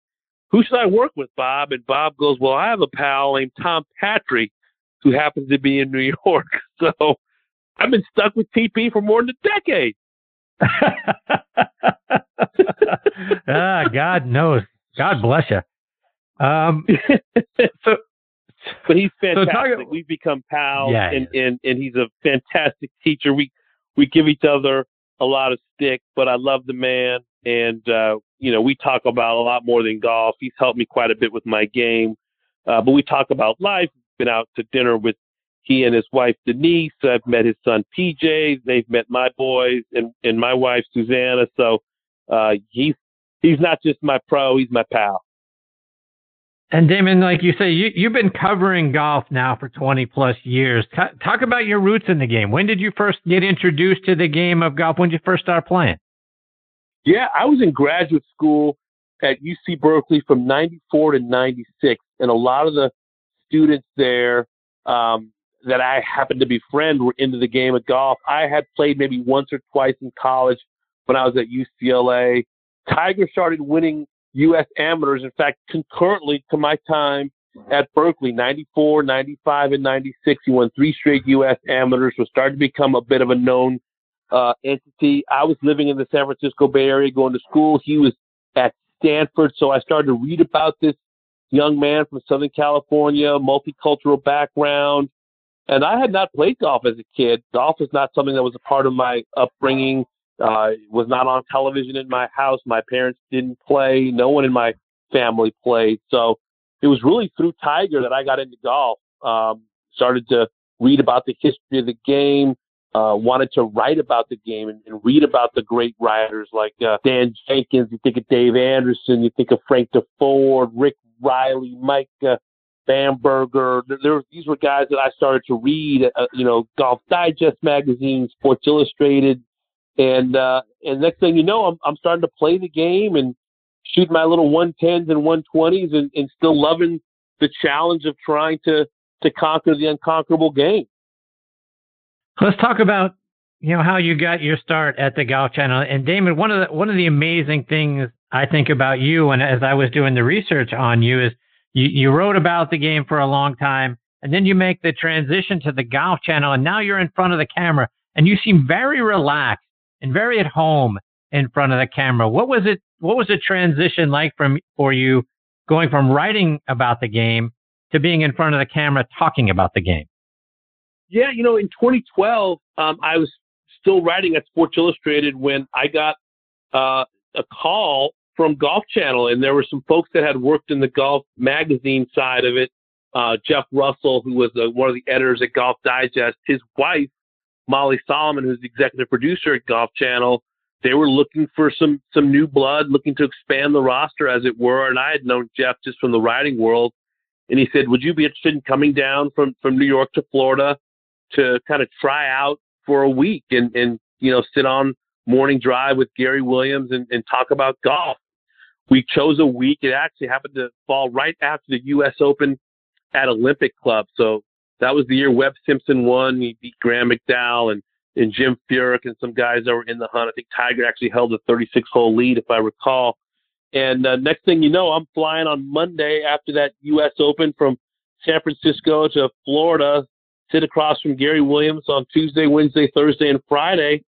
Speaker 5: Who should I work with, Bob? And Bob goes, well, I have a pal named Tom Patri who happens to be in New York. So I've been stuck with TP for more than a decade.
Speaker 2: ah, God knows. God bless you. Um,
Speaker 5: so but he's fantastic. So talk, We've become pals, yeah, and, yeah. and and he's a fantastic teacher. We we give each other a lot of stick, but I love the man, and uh, you know we talk about a lot more than golf. He's helped me quite a bit with my game, uh, but we talk about life. Been out to dinner with he and his wife Denise. I've met his son PJ. They've met my boys and and my wife Susanna. So uh, he's he's not just my pro, he's my pal.
Speaker 2: And Damon, like you say, you, you've been covering golf now for 20 plus years. Talk about your roots in the game. When did you first get introduced to the game of golf? When did you first start playing?
Speaker 5: Yeah, I was in graduate school at UC Berkeley from 94 to 96. And a lot of the students there um, that I happened to befriend were into the game of golf. I had played maybe once or twice in college when I was at UCLA. Tiger started winning U.S. amateurs. In fact, concurrently to my time at Berkeley, 94, 95, and 96, he won three straight U.S. amateurs, was starting to become a bit of a known uh, entity. I was living in the San Francisco Bay Area going to school. He was at Stanford. So I started to read about this young man from Southern California, multicultural background. And I had not played golf as a kid. Golf is not something that was a part of my upbringing. Uh, was not on television in my house. My parents didn't play. No one in my family played. So it was really through Tiger that I got into golf. Um, started to read about the history of the game, uh, wanted to write about the game and, and read about the great writers like uh, Dan Jenkins. You think of Dave Anderson, you think of Frank Deford, Rick Reilly, Mike uh, Bamberger. There, there, these were guys that I started to read. Uh, you know, Golf Digest magazine, Sports Illustrated, and uh, and next thing you know, I'm I'm starting to play the game and shoot my little 110s and 120s, and, and still loving the challenge of trying to to conquer the unconquerable game.
Speaker 2: Let's talk about you know how you got your start at the Golf Channel. And Damon, one of the one of the amazing things I think about you, and as I was doing the research on you, is you, you wrote about the game for a long time, and then you make the transition to the Golf Channel, and now you're in front of the camera, and you seem very relaxed and very at home in front of the camera. What was it? What was the transition like from for you going from writing about the game to being in front of the camera talking about the game?
Speaker 5: Yeah, you know, in 2012, um, I was still writing at Sports Illustrated when I got uh, a call from Golf Channel, and there were some folks that had worked in the golf magazine side of it. Uh, Jeff Russell, who was one of the editors at Golf Digest, his wife, Molly Solomon, who's the executive producer at Golf Channel, they were looking for some some new blood, looking to expand the roster, as it were. And I had known Jeff just from the writing world, and he said, "Would you be interested in coming down from from New York to Florida to kind of try out for a week and and you know sit on morning drive with Gary Williams and, and talk about golf?" We chose a week. It actually happened to fall right after the U.S. Open at Olympic Club, so that was the year Webb Simpson won. He beat Graham McDowell and and Jim Furyk and some guys that were in the hunt. I think Tiger actually held a 36 hole lead, if I recall. And uh, next thing you know, I'm flying on Monday after that U.S. Open from San Francisco to Florida, sit across from Gary Williams on Tuesday, Wednesday, Thursday, and Friday.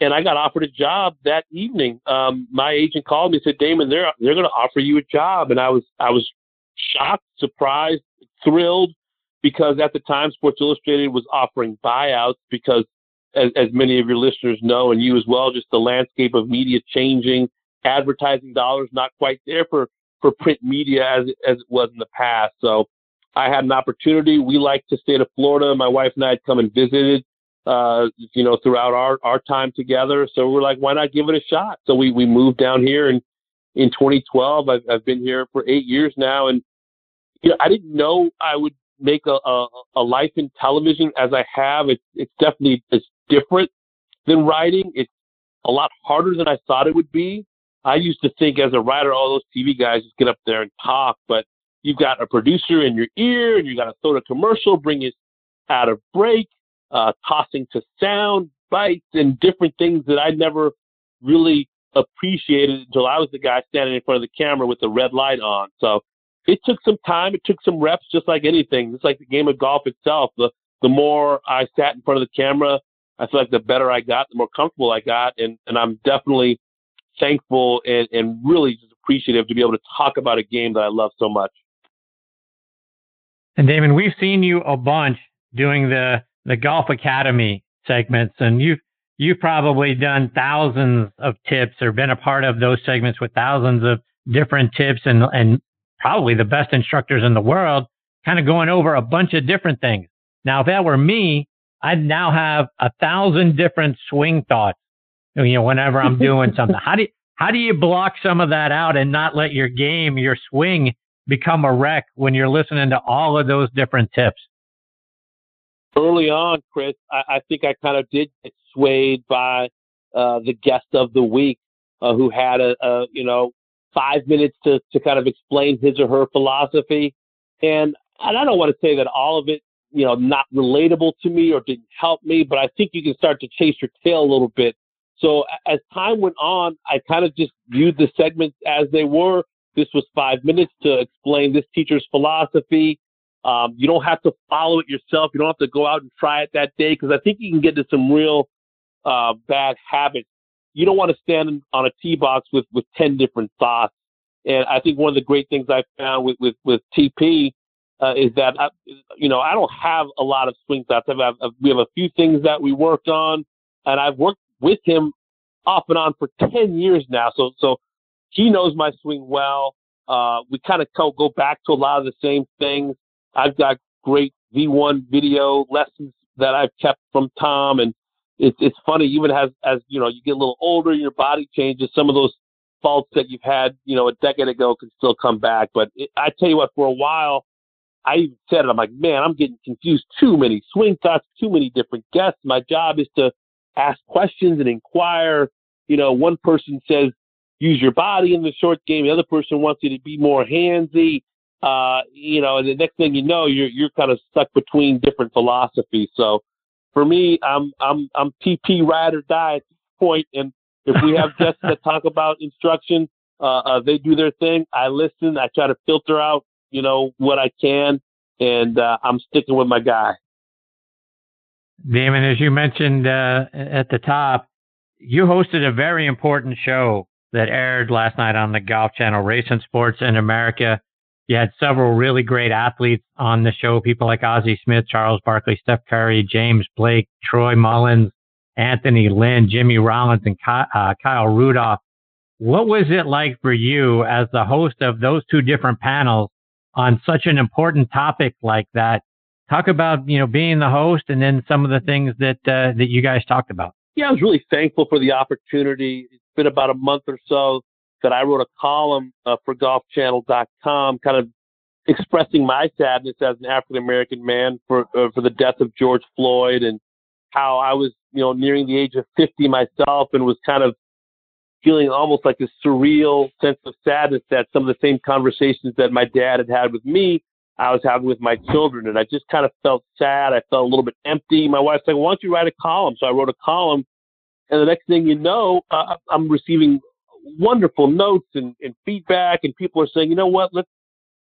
Speaker 5: And I got offered a job that evening. Um, my agent called me and said, Damon, they're they're going to offer you a job. And I was I was shocked, surprised, thrilled because at the time Sports Illustrated was offering buyouts because as, as many of your listeners know, and you as well, just the landscape of media changing, advertising dollars not quite there for, for print media as, as it was in the past. So I had an opportunity. We like to stay to Florida. My wife and I had come and visited, uh, you know, throughout our, our time together. So we're like, why not give it a shot? So we, we moved down here and in 2012, I've, I've been here for eight years now. And, you know, I didn't know I would make a, a, a life in television as I have. It's, it's definitely, it's different than writing. It's a lot harder than I thought it would be. I used to think as a writer, all those TV guys just get up there and talk, but you've got a producer in your ear and you got to throw a commercial, bring it out of break, uh, tossing to sound bites and different things that I never really appreciated until I was the guy standing in front of the camera with the red light on. So it took some time. It took some reps, just like anything. It's like the game of golf itself. The the more I sat in front of the camera, I feel like the better I got, the more comfortable I got, and and I'm definitely thankful and, and really just appreciative to be able to talk about a game that I love so much.
Speaker 2: And Damon, we've seen you a bunch doing the the Golf Academy segments, and you've you've probably done thousands of tips or been a part of those segments with thousands of different tips and and probably the best instructors in the world, kind of going over a bunch of different things. Now, if that were me, I'd now have a thousand different swing thoughts. You know, whenever I'm doing something, how do you, how do you block some of that out and not let your game, your swing, become a wreck when you're listening to all of those different tips?
Speaker 5: Early on, Chris, I, I think I kind of did get swayed by uh, the guest of the week, uh, who had a, a you know five minutes to to kind of explain his or her philosophy, and and I don't want to say that all of it you know, not relatable to me or didn't help me, but I think you can start to chase your tail a little bit. So as time went on, I kind of just viewed the segments as they were. This was five minutes to explain this teacher's philosophy. Um, you don't have to follow it yourself. You don't have to go out and try it that day because I think you can get to some real uh, bad habits. You don't want to stand on a tee box with with ten different thoughts. And I think one of the great things I found with with with TP uh, is that I, you know I don't have a lot of swing thoughts. I've, I've, we have a few things that we worked on, and I've worked with him off and on for ten years now. So so he knows my swing well. Uh, we kind of go back to a lot of the same things. I've got great V1 video lessons that I've kept from Tom, and it's it's funny even as as you know you get a little older, your body changes. Some of those faults that you've had you know a decade ago can still come back. But it, I tell you what, for a while, I even said it. I'm like, man, I'm getting confused. Too many swing thoughts, too many different guests. My job is to ask questions and inquire. You know, one person says use your body in the short game. The other person wants you to be more handsy. Uh, you know, and the next thing you know, you're you're kind of stuck between different philosophies. So for me, I'm I'm I'm TP ride or die at this point. And if we have guests that talk about instruction, uh, uh, they do their thing. I listen. I try to filter out, you know, what I can, and uh, I'm sticking with my guy.
Speaker 2: Damon, as you mentioned uh, at the top, you hosted a very important show that aired last night on the Golf Channel, Race and Sports in America. You had several really great athletes on the show, people like Ozzie Smith, Charles Barkley, Steph Curry, James Blake, Troy Mullins, Anthony Lynn, Jimmy Rollins, and uh, Kyle Rudolph. What was it like for you as the host of those two different panels on such an important topic like that? Talk about, you know, being the host and then some of the things that, uh, that you guys talked about.
Speaker 5: Yeah, I was really thankful for the opportunity It's been about a month or so that I wrote a column uh, for golfchannel.com kind of expressing my sadness as an African American man for uh, for the death of George Floyd and how I was, you know, nearing the age of 50 myself and was kind of feeling almost like a surreal sense of sadness that some of the same conversations that my dad had had with me, I was having with my children. And I just kind of felt sad. I felt a little bit empty. My wife said, why don't you write a column? So I wrote a column and the next thing you know, uh, I'm receiving wonderful notes and, and feedback, and people are saying, you know what, let's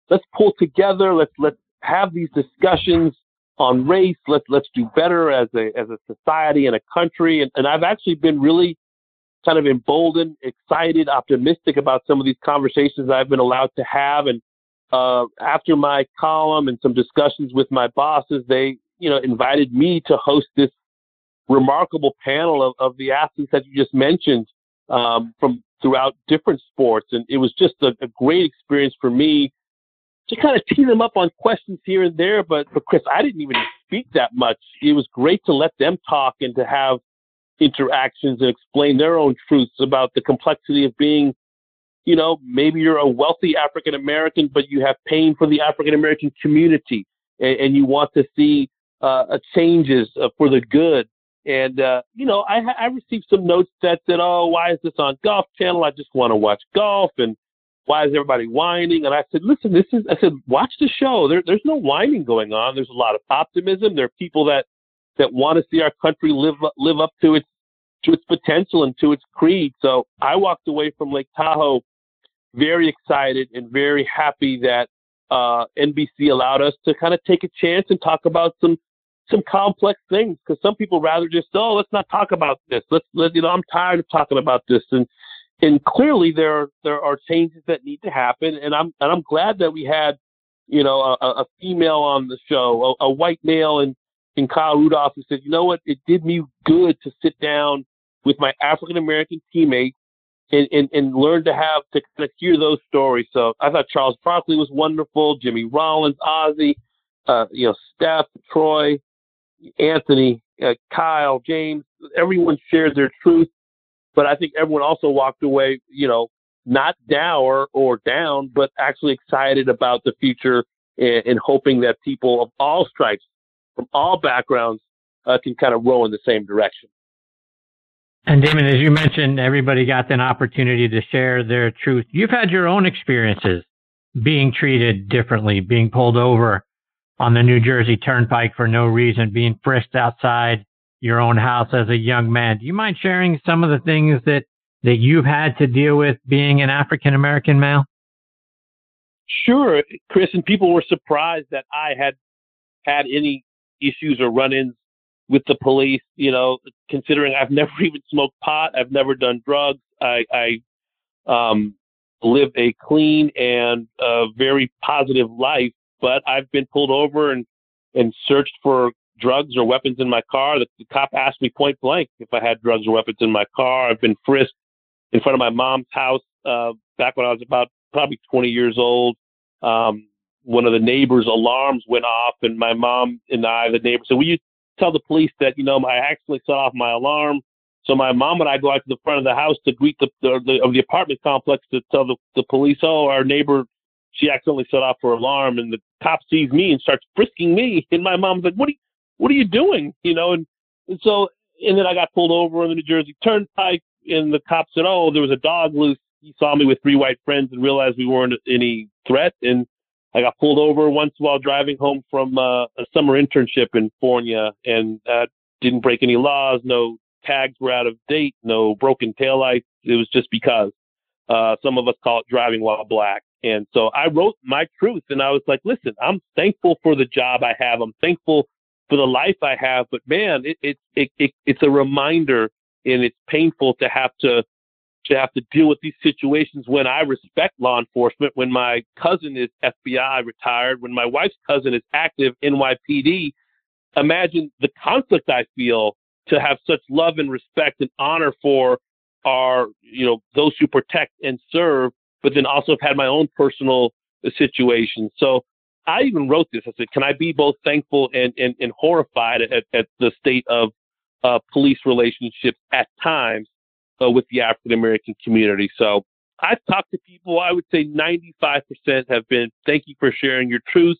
Speaker 5: let's pull together, let's let's have these discussions on race. Let's let's do better as a as a society and a country. And, and I've actually been really kind of emboldened, excited, optimistic about some of these conversations I've been allowed to have. And uh, after my column and some discussions with my bosses, they you know invited me to host this remarkable panel of, of the athletes that you just mentioned um, from throughout different sports. And it was just a, a, great experience for me to kind of tee them up on questions here and there. But for Chris, I didn't even speak that much. It was great to let them talk and to have interactions and explain their own truths about the complexity of being, you know, maybe you're a wealthy African American, but you have pain for the African American community and, and, you want to see uh, changes uh, for the good and uh, you know, I I received some notes that said, "Oh, why is this on Golf Channel? I just want to watch golf." And why is everybody whining? And I said, "Listen, this is." I said, "Watch the show. There, there's no whining going on. There's a lot of optimism. There are people that that want to see our country live live up to its to its potential and to its creed." So I walked away from Lake Tahoe very excited and very happy that uh, NBC allowed us to kind of take a chance and talk about some some complex things because some people rather just oh let's not talk about this. Let's let you know I'm tired of talking about this. And and clearly there there are changes that need to happen. And I'm and I'm glad that we had you know a, a female on the show a, a white male and and Kyle Rudolph who said you know what? It did me good to sit down with my African American teammates and, and, and learn to have to, to hear those stories. So I thought Charles Barkley was wonderful, Jimmy Rollins, Ozzie, uh, you know, Steph, Troy, Anthony, uh, Kyle, James, everyone shared their truth, but I think everyone also walked away, you know, not dour or down, but actually excited about the future and, and hoping that people of all stripes, from all backgrounds, uh, can kind of row in the same direction.
Speaker 2: And Damon, as you mentioned, everybody got an opportunity to share their truth. You've had your own experiences being treated differently, being pulled over on the New Jersey Turnpike for no reason, being frisked outside your own house as a young man. Do you mind sharing some of the things that, that you've had to deal with being an African American male?
Speaker 5: Sure, Chris, and people were surprised that I had had any issues or run ins with the police. You know, considering I've never even smoked pot, I've never done drugs. I, I um, live a clean and uh, very positive life, but I've been pulled over and and searched for drugs or weapons in my car. The, the cop asked me point blank if I had drugs or weapons in my car. I've been frisked in front of my mom's house uh, back when I was about probably 20 years old. Um, one of the neighbors' alarms went off, and my mom and I, the neighbor, said, "Will you tell the police that you know I accidentally set off my alarm?" So my mom and I go out to the front of the house to greet the, the, the of the apartment complex to tell the, the police, "Oh, our neighbor, she accidentally set off her alarm," and the cop sees me and starts frisking me, and my mom's like, "What are you, what are you doing?" You know, and, and so and then I got pulled over on the New Jersey Turnpike, and the cop said, "Oh, there was a dog loose." He saw me with three white friends and realized we weren't any threat, and I got pulled over once while driving home from uh, a summer internship in Fornia, and uh, didn't break any laws. No tags were out of date. No broken taillights. It was just because. Uh, some of us call it driving while black. And so I wrote my truth, and I was like, listen, I'm thankful for the job I have. I'm thankful for the life I have. But man, it, it, it, it it's a reminder, and it's painful to have to to have to deal with these situations when I respect law enforcement, when my cousin is FBI retired, when my wife's cousin is active NYPD. Imagine the conflict I feel to have such love and respect and honor for our, you know, those who protect and serve, but then also have had my own personal situation. So I even wrote this. I said, can I be both thankful and, and, and horrified at, at the state of uh, police relationships at times? uh, with the African American community. So I've talked to people, I would say 95% have been, thank you for sharing your truth.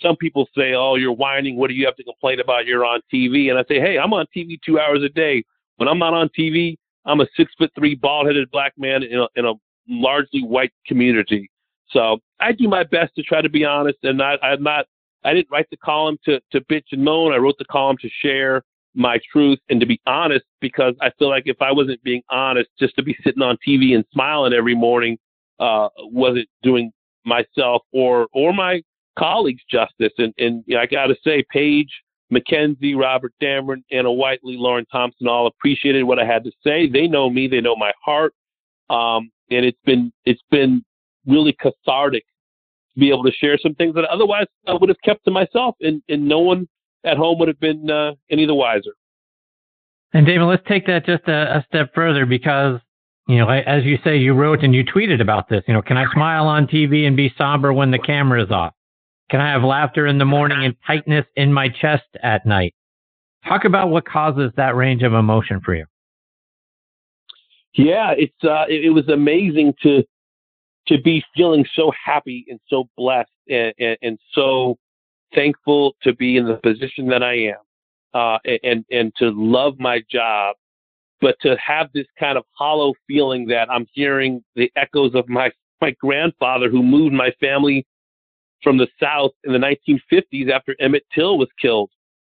Speaker 5: Some people say, oh, you're whining. What do you have to complain about? You're on TV. And I say, hey, I'm on TV two hours a day. When I'm not on TV, I'm a six foot three, bald headed black man in a, in a largely white community. So I do my best to try to be honest. And I, I'm not, I didn't write the column to, to bitch and moan. I wrote the column to share my truth and to be honest because I feel like if I wasn't being honest, just to be sitting on TV and smiling every morning uh, wasn't doing myself or or my colleagues justice. And and you know, I got to say, Paige, Mackenzie, Robert Damron, Anna Whiteley, Lauren Thompson all appreciated what I had to say. They know me, they know my heart, um, and it's been it's been really cathartic to be able to share some things that otherwise I would have kept to myself, and and no one at home would have been uh, any the wiser.
Speaker 2: And David, let's take that just a, a step further because, you know, as you say, you wrote and you tweeted about this. You know, can I smile on TV and be somber when the camera is off? Can I have laughter in the morning and tightness in my chest at night? Talk about what causes that range of emotion for you.
Speaker 5: Yeah, it's uh, it, it was amazing to to be feeling so happy and so blessed and, and, and so thankful to be in the position that I am, uh, and and to love my job, but to have this kind of hollow feeling that I'm hearing the echoes of my my grandfather who moved my family from the South in the 1950s after Emmett Till was killed.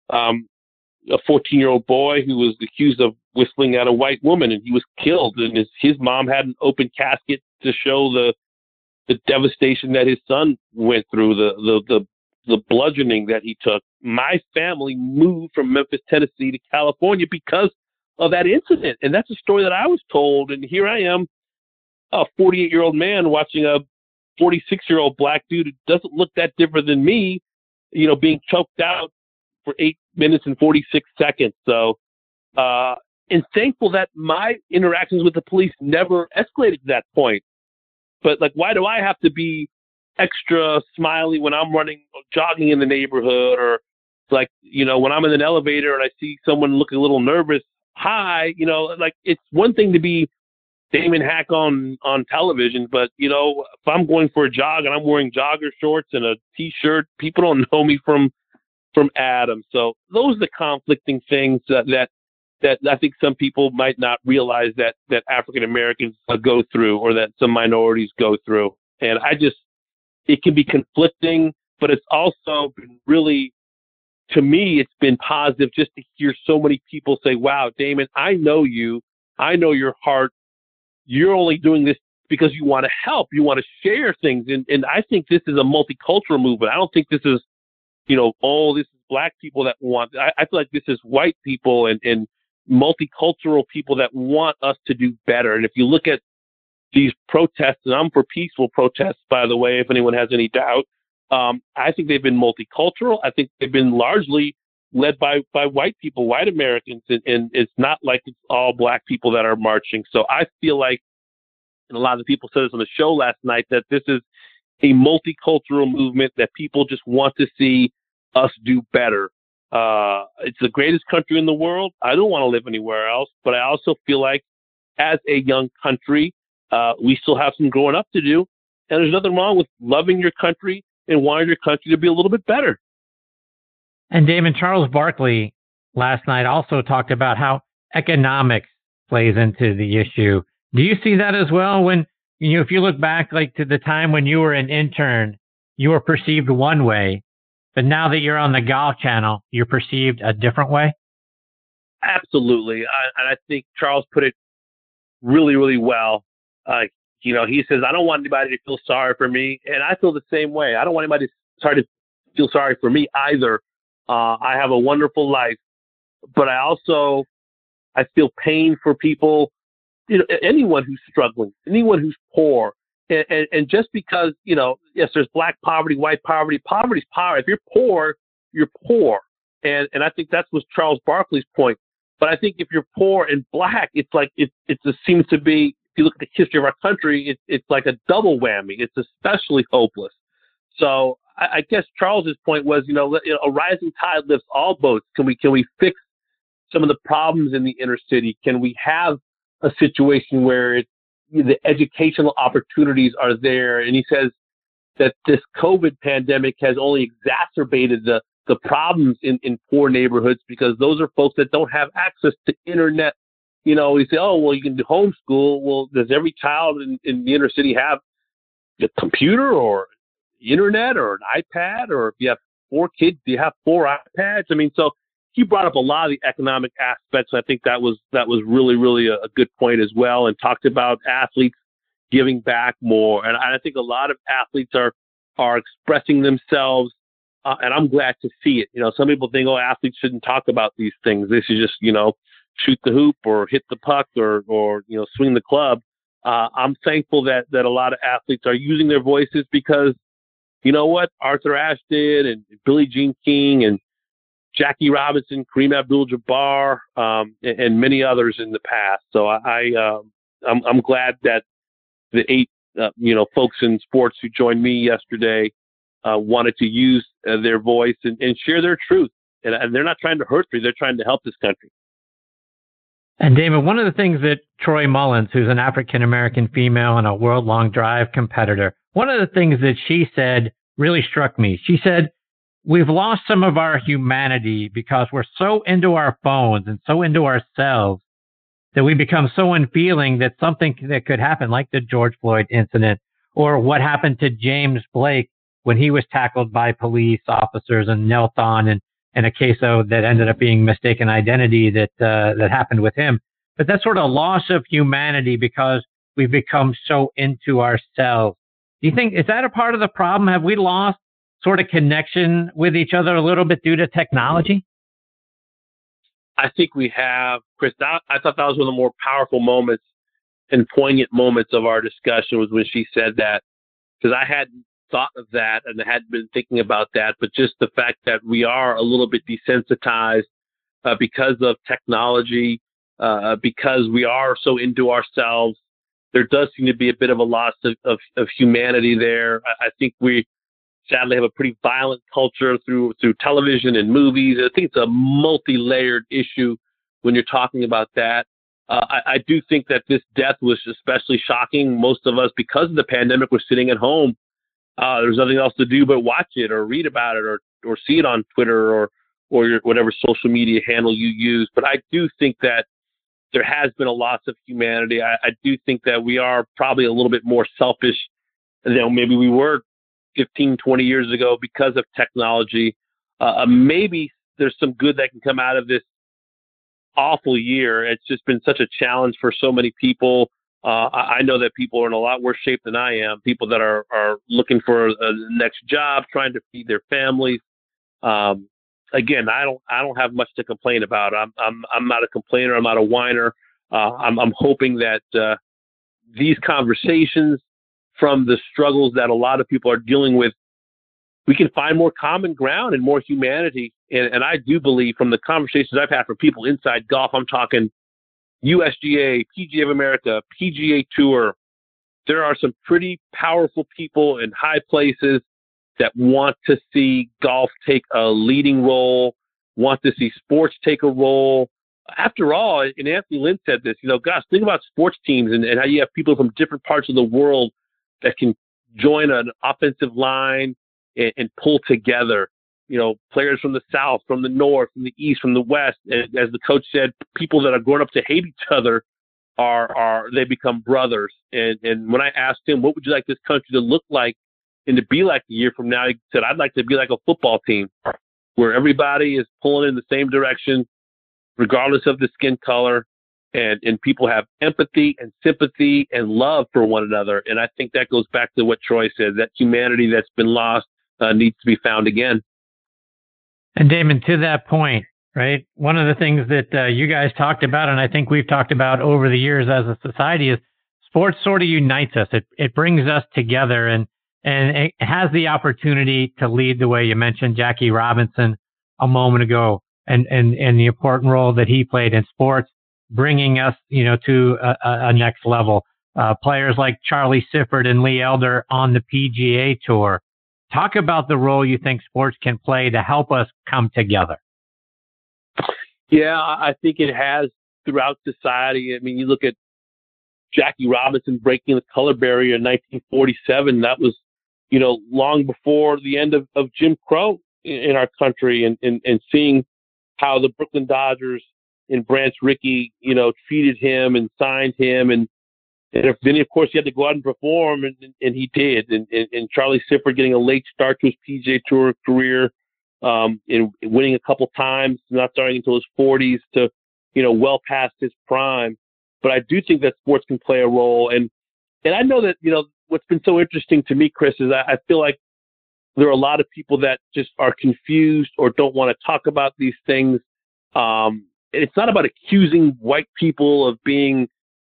Speaker 5: Um, a 14 year old boy who was accused of whistling at a white woman and he was killed and his, his mom had an open casket to show the the devastation that his son went through the the the the bludgeoning that he took. My family moved from Memphis, Tennessee to California because of that incident. And that's a story that I was told. And here I am, a 48 year old man watching a 46 year old black dude who doesn't look that different than me, you know, being choked out for eight minutes and 46 seconds. So, uh, and thankful that my interactions with the police never escalated to that point. But like, why do I have to be extra smiley when I'm running, jogging in the neighborhood, or like, you know, when I'm in an elevator and I see someone looking a little nervous, hi, you know, like it's one thing to be Damon Hack on on television, but you know, if I'm going for a jog and I'm wearing jogger shorts and a t-shirt, people don't know me from from Adam. So those are the conflicting things that that, that I think some people might not realize that that African Americans go through or that some minorities go through. And I just it can be conflicting, but it's also been really, to me, it's been positive just to hear so many people say, wow, Damon, I know you. I know your heart. You're only doing this because you want to help. You want to share things. And, and I think this is a multicultural movement. I don't think this is, you know, oh, this is black people that want. I, I feel like this is white people and, and multicultural people that want us to do better. And if you look at these protests, and I'm for peaceful protests, by the way, if anyone has any doubt, um, I think they've been multicultural. I think they've been largely led by, by white people, white Americans, and, and it's not like it's all black people that are marching. So I feel like, and a lot of the people said this on the show last night, that this is a multicultural movement that people just want to see us do better. Uh, it's the greatest country in the world. I don't want to live anywhere else, but I also feel like as a young country, uh, we still have some growing up to do. And there's nothing wrong with loving your country and wanting your country to be a little bit better.
Speaker 2: And Damon Charles Barkley last night also talked about how economics plays into the issue. Do you see that as well? When you know, if you look back like to the time when you were an intern, you were perceived one way, but now that you're on the golf channel, you're perceived a different way.
Speaker 5: Absolutely, I, and I think Charles put it really, really well. Uh, you know, he says, "I don't want anybody to feel sorry for me," and I feel the same way. I don't want anybody to sorry to feel sorry for me either. Uh, I have a wonderful life, but I also I feel pain for people, you know, anyone who's struggling, anyone who's poor, and, and, and just because you know, yes, there's black poverty, white poverty. Poverty's power. If you're poor, you're poor, and and I think that's was Charles Barkley's point. But I think if you're poor and black, it's like it it just seems to be. If you look at the history of our country, it's it's like a double whammy. It's especially hopeless. So I, I guess Charles's point was, you know, a rising tide lifts all boats. Can we can we fix some of the problems in the inner city? Can we have a situation where it's, the educational opportunities are there? And he says that this COVID pandemic has only exacerbated the the problems in, in poor neighborhoods because those are folks that don't have access to internet. You know, we say, oh, well, you can do homeschool. Well, does every child in, in the inner city have a computer or internet or an iPad, or if you have four kids, do you have four iPads? I mean, so he brought up a lot of the economic aspects. I think that was that was really really a, a good point as well, and talked about athletes giving back more. And I think a lot of athletes are are expressing themselves, uh, and I'm glad to see it. You know, some people think, oh, athletes shouldn't talk about these things. They should just, you know, shoot the hoop or hit the puck or or you know swing the club. Uh, I'm thankful that that a lot of athletes are using their voices because you know what? Arthur Ashe did, and Billie Jean King, and Jackie Robinson, Kareem Abdul-Jabbar, um, and, and, many others in the past. So I, I uh, I'm, I'm glad that the eight, uh, you know, folks in sports who joined me yesterday uh, wanted to use uh, their voice and, and, share their truth. And, and they're not trying to hurt me; they're trying to help this country.
Speaker 2: And Damon, one of the things that Troy Mullins, who's an African American female and a world long drive competitor, one of the things that she said really struck me. She said, We've lost some of our humanity because we're so into our phones and so into ourselves that we become so unfeeling that something that could happen, like the George Floyd incident or what happened to James Blake when he was tackled by police officers and knelt on and, and a case of, that ended up being mistaken identity that, uh, that happened with him. But that sort of loss of humanity because we've become so into ourselves. Do you think is that a part of the problem? Have we lost sort of connection with each other a little bit due to technology?
Speaker 5: I think we have, Chris. That, I thought that was one of the more powerful moments and poignant moments of our discussion was when she said that because I hadn't thought of that and I hadn't been thinking about that, but just the fact that we are a little bit desensitized uh, because of technology, uh, because we are so into ourselves there does seem to be a bit of a loss of, of, of humanity there. I, I, think we sadly have a pretty violent culture through through television and movies. I think it's a multi-layered issue when you're talking about that. Uh, I, I, do think that this death was especially shocking. Most of us, because of the pandemic, were sitting at home. Uh, there's nothing else to do but watch it or read about it or or see it on Twitter or or your, whatever social media handle you use. But I do think that there has been a loss of humanity. I, I do think that we are probably a little bit more selfish than maybe we were 15, 20 years ago because of technology. Uh, uh, maybe there's some good that can come out of this awful year. It's just been such a challenge for so many people. Uh, I, I know that people are in a lot worse shape than I am. People that are are looking for a, a next job, trying to feed their families. Um, again, I don't I don't have much to complain about. I'm I'm I'm not a complainer. I'm not a whiner. Uh, I'm I'm hoping that uh, these conversations from the struggles that a lot of people are dealing with, we can find more common ground and more humanity. And, and I do believe from the conversations I've had from people inside golf, I'm talking USGA, PGA of America, PGA Tour. There are some pretty powerful people in high places that want to see golf take a leading role, want to see sports take a role. After all, and Anthony Lynn said this, you know, gosh, think about sports teams and, and how you have people from different parts of the world that can join an offensive line and, and pull together. You know, players from the south, from the north, from the east, from the west. And as the coach said, people that are grown up to hate each other are are they become brothers. And and when I asked him, what would you like this country to look like and to be like a year from now, he said, I'd like to be like a football team where everybody is pulling in the same direction, regardless of the skin color, and, and people have empathy and sympathy and love for one another. And I think that goes back to what Troy said that humanity that's been lost uh, needs to be found again.
Speaker 2: And Damon, to that point, right? One of the things that uh, you guys talked about, and I think we've talked about over the years as a society, is sports sort of unites us. It it brings us together, and and it has the opportunity to lead the way. You mentioned Jackie Robinson a moment ago and, and, and the important role that he played in sports, bringing us, you know, to a, a next level. Uh, players like Charlie Sifford and Lee Elder on the PGA tour. Talk about the role you think sports can play to help us come together.
Speaker 5: Yeah, I think it has throughout society. I mean, you look at Jackie Robinson breaking the color barrier in 1947. That was you know, long before the end of, of Jim Crow in, in our country and, and, and seeing how the Brooklyn Dodgers and Branch Rickey, you know, treated him and signed him. And, and then, of course, he had to go out and perform, and, and he did. And, and, and Charlie Sifford getting a late start to his PGA Tour career, um, and winning a couple times, not starting until his 40s to, you know, well past his prime. But I do think that sports can play a role. And, and I know that, you know, what's been so interesting to me, Chris, is I, I feel like there are a lot of people that just are confused or don't want to talk about these things. Um, it's not about accusing white people of being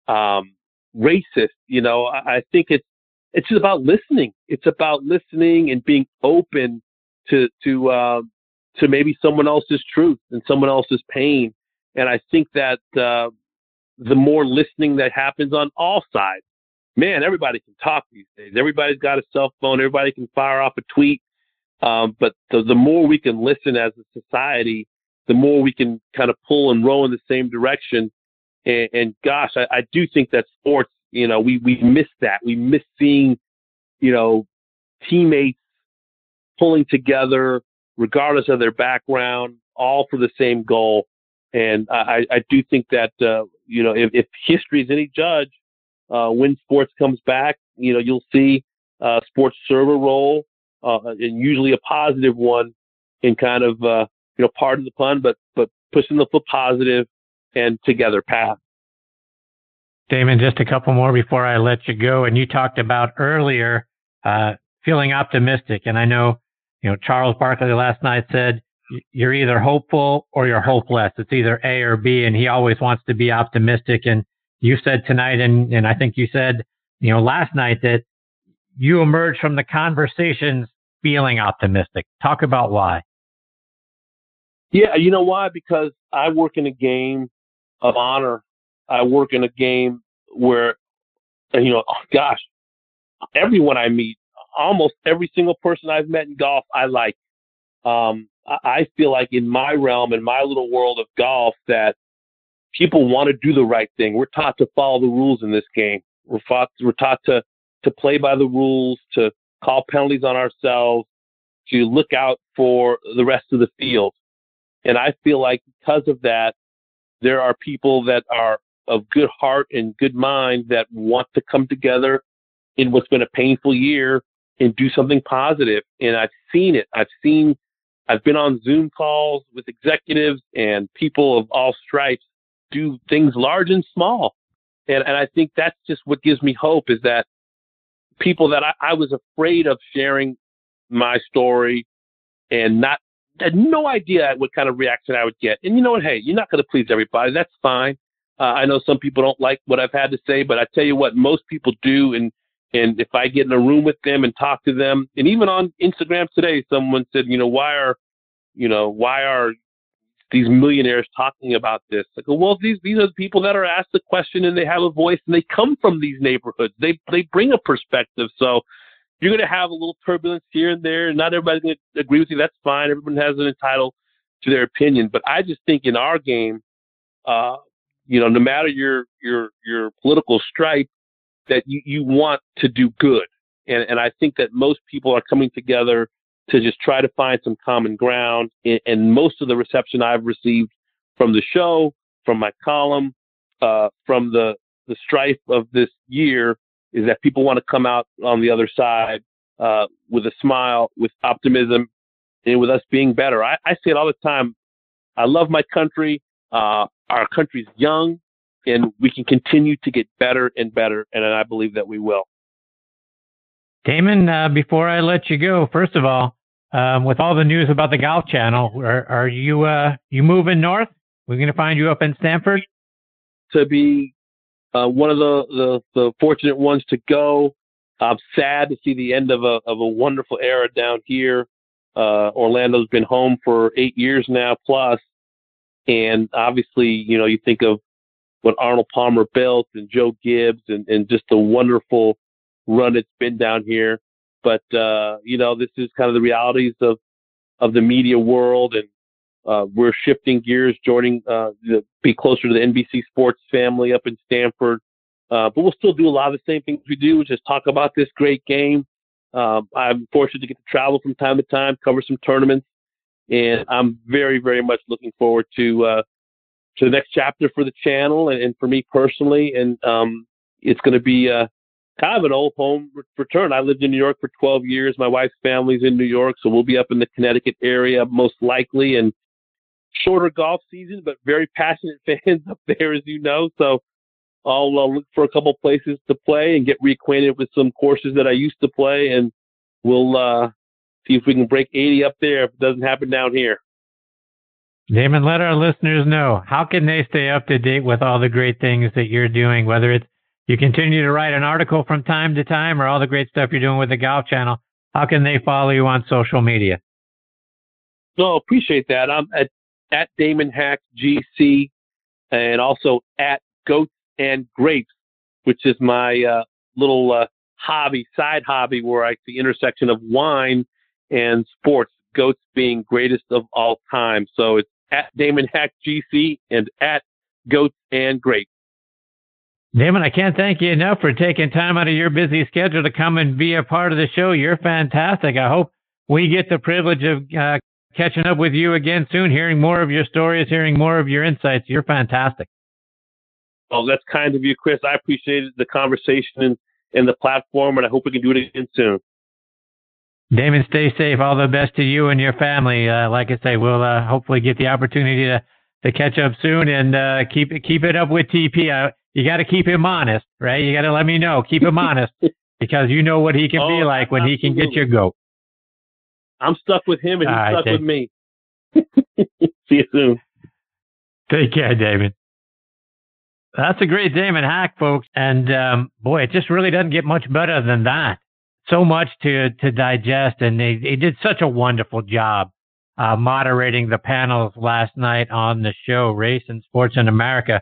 Speaker 5: um, racist. You know, I, I think it's it's just about listening. It's about listening and being open to to uh, to maybe someone else's truth and someone else's pain. And I think that uh, the more listening that happens on all sides, man, everybody can talk these days. Everybody's got a cell phone. Everybody can fire off a tweet. Um, but the, the more we can listen as a society, the more we can kind of pull and row in the same direction. And, and gosh, I, I do think that sports, you know, we, we miss that. We miss seeing, you know, teammates pulling together, regardless of their background, all for the same goal. And I, I do think that, uh, you know, if, if history is any judge, uh, when sports comes back, you know, you'll see uh, sports server role, uh, and usually a positive one, in kind of uh, you know, pardon the pun, but but pushing the foot positive and together path.
Speaker 2: Damon, just a couple more before I let you go. And you talked about earlier uh, feeling optimistic, and I know you know Charles Barkley last night said you're either hopeful or you're hopeless. It's either A or B, and he always wants to be optimistic. And you said tonight, and, and I think you said, you know, last night that you emerged from the conversations feeling optimistic. Talk about why.
Speaker 5: Yeah, you know why? Because I work in a game of honor. I work in a game where, you know, oh, gosh, everyone I meet, almost every single person I've met in golf, I like. Um, I feel like in my realm, in my little world of golf, that people want to do the right thing. We're taught to follow the rules in this game. We're taught, we're taught to, to play by the rules, to call penalties on ourselves, to look out for the rest of the field. And I feel like because of that, there are people that are of good heart and good mind that want to come together in what's been a painful year and do something positive. And I've seen it. I've seen, I've been on Zoom calls with executives and people of all stripes do things large and small. And, and I think that's just what gives me hope is that people that I, I was afraid of sharing my story and not had no idea what kind of reaction I would get. And you know what? Hey, you're not going to please everybody. That's fine. Uh, I know some people don't like what I've had to say, but I tell you what, most people do. And and if I get in a room with them and talk to them, and even on Instagram today, someone said, you know, why are, you know, why are these millionaires talking about this? Like, well, these these are the people that are asked the question and they have a voice and they come from these neighborhoods. They they bring a perspective. So you're going to have a little turbulence here and there. Not everybody's going to agree with you. That's fine. Everyone has an entitled to their opinion. But I just think in our game, uh, you know, no matter your your your political stripe, that you, you want to do good. And and I think that most people are coming together to just try to find some common ground. And, most of the reception I've received from the show, from my column, uh, from the the strife of this year is that people want to come out on the other side uh, with a smile, with optimism, and with us being better. I, I say it all the time. I love my country. Uh, our country's young, and we can continue to get better and better, and I believe that we will.
Speaker 2: Damon, uh, before I let you go, first of all, um, with all the news about the Golf Channel, are, are you uh, you moving north? We're going to find you up in Stamford.
Speaker 5: To be uh, one of the, the, the fortunate ones to go. I'm sad to see the end of a of a wonderful era down here. Uh, Orlando's been home for eight years now plus, and obviously, you know, you think of what Arnold Palmer built and Joe Gibbs and, and just the wonderful run it's been down here. But uh, you know, this is kind of the realities of of the media world, and uh, we're shifting gears, joining, uh, the, be closer to the NBC Sports family up in Stamford. Uh, but we'll still do a lot of the same things we do, just talk about this great game. Um, I'm fortunate to get to travel from time to time, cover some tournaments, and I'm very, very much looking forward to uh, to the next chapter for the channel and, and for me personally. And um, it's going to be uh, kind of an old home return. I lived in New York for 12 years. My wife's family's in New York, so we'll be up in the Connecticut area most likely. And shorter golf season, but very passionate fans up there, as you know. So I'll uh, look for a couple places to play and get reacquainted with some courses that I used to play, and we'll uh, see if we can break 80 up there if it doesn't happen down here.
Speaker 2: Damon, let our listeners know how can they stay up to date with all the great things that you're doing, whether it's you continue to write an article from time to time or all the great stuff you're doing with the Golf Channel. How can they follow you on social media?
Speaker 5: No, appreciate that. I'm at at Damon Hack GC, and also at Goats and Grapes, which is my uh, little uh, hobby, side hobby, where I the intersection of wine and sports. Goats being greatest of all time. So it's at Damon Hack GC and at Goats and Grapes.
Speaker 2: Damon, I can't thank you enough for taking time out of your busy schedule to come and be a part of the show. You're fantastic. I hope we get the privilege of uh, catching up with you again soon, hearing more of your stories, hearing more of your insights. You're fantastic.
Speaker 5: Well, that's kind of you, Chris. I appreciate the conversation and, and the platform, and I hope we can do it again soon.
Speaker 2: Damon, stay safe. All the best to you and your family. Uh, like I say, we'll uh, hopefully get the opportunity to, to catch up soon and uh, keep it keep it up with TP. Uh, you got to keep him honest, right? You got to let me know. Keep him honest because you know what he can oh, be like when absolutely. he can get your goat.
Speaker 5: I'm stuck with him and he's right, stuck with me. See you soon.
Speaker 2: Take care, David. That's a great Damon Hack, folks. And um, boy, it just really doesn't get much better than that. So much to to digest, and they, they did such a wonderful job uh, moderating the panels last night on the show, Race and Sports in America.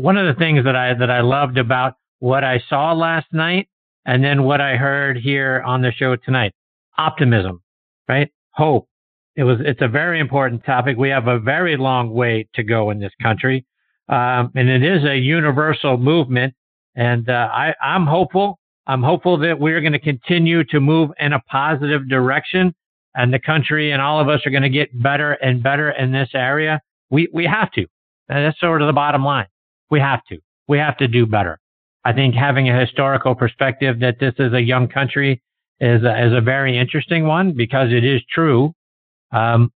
Speaker 2: One of the things that I that I loved about what I saw last night, and then what I heard here on the show tonight, optimism right? Hope. It was, it's a very important topic. We have a very long way to go in this country. Um, and it is a universal movement. And, uh, I, I'm hopeful. I'm hopeful that we're going to continue to move in a positive direction and the country and all of us are going to get better and better in this area. We, we have to. That's sort of the bottom line. We have to. We have to do better. I think having a historical perspective that this is a young country is a, is a very interesting one because it is true. Um,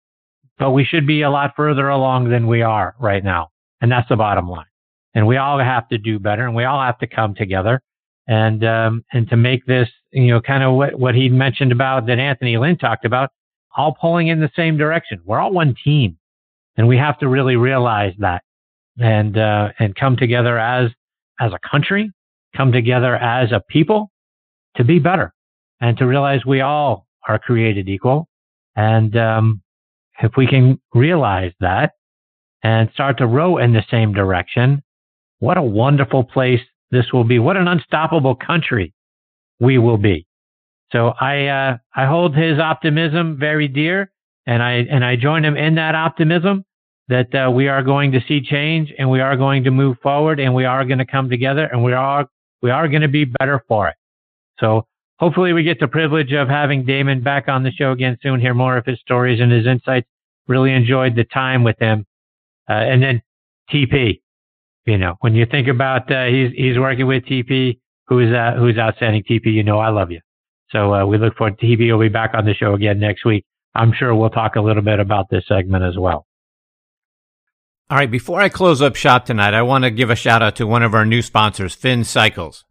Speaker 2: but we should be a lot further along than we are right now. And that's the bottom line. And we all have to do better and we all have to come together and, um, and to make this, you know, kind of what, what he mentioned about that Anthony Lynn talked about all pulling in the same direction. We're all one team and we have to really realize that and, uh, and come together as, as a country, come together as a people to be better and to realize we all are created equal. And, um, if we can realize that and start to row in the same direction, what a wonderful place this will be. What an unstoppable country we will be. So I, uh, I hold his optimism very dear and I, and I join him in that optimism that uh, we are going to see change and we are going to move forward and we are going to come together and we are, we are going to be better for it. So hopefully we get the privilege of having Damon back on the show again soon, hear more of his stories and his insights. Really enjoyed the time with him. Uh, and then TP, you know, when you think about, uh, he's, he's working with TP, who's, uh, who's outstanding TP, you know, I love you. So, uh, we look forward to TP will be back on the show again next week. I'm sure we'll talk a little bit about this segment as well. All right. Before I close up shop tonight, I want to give a shout out to one of our new sponsors, Finn Cycles.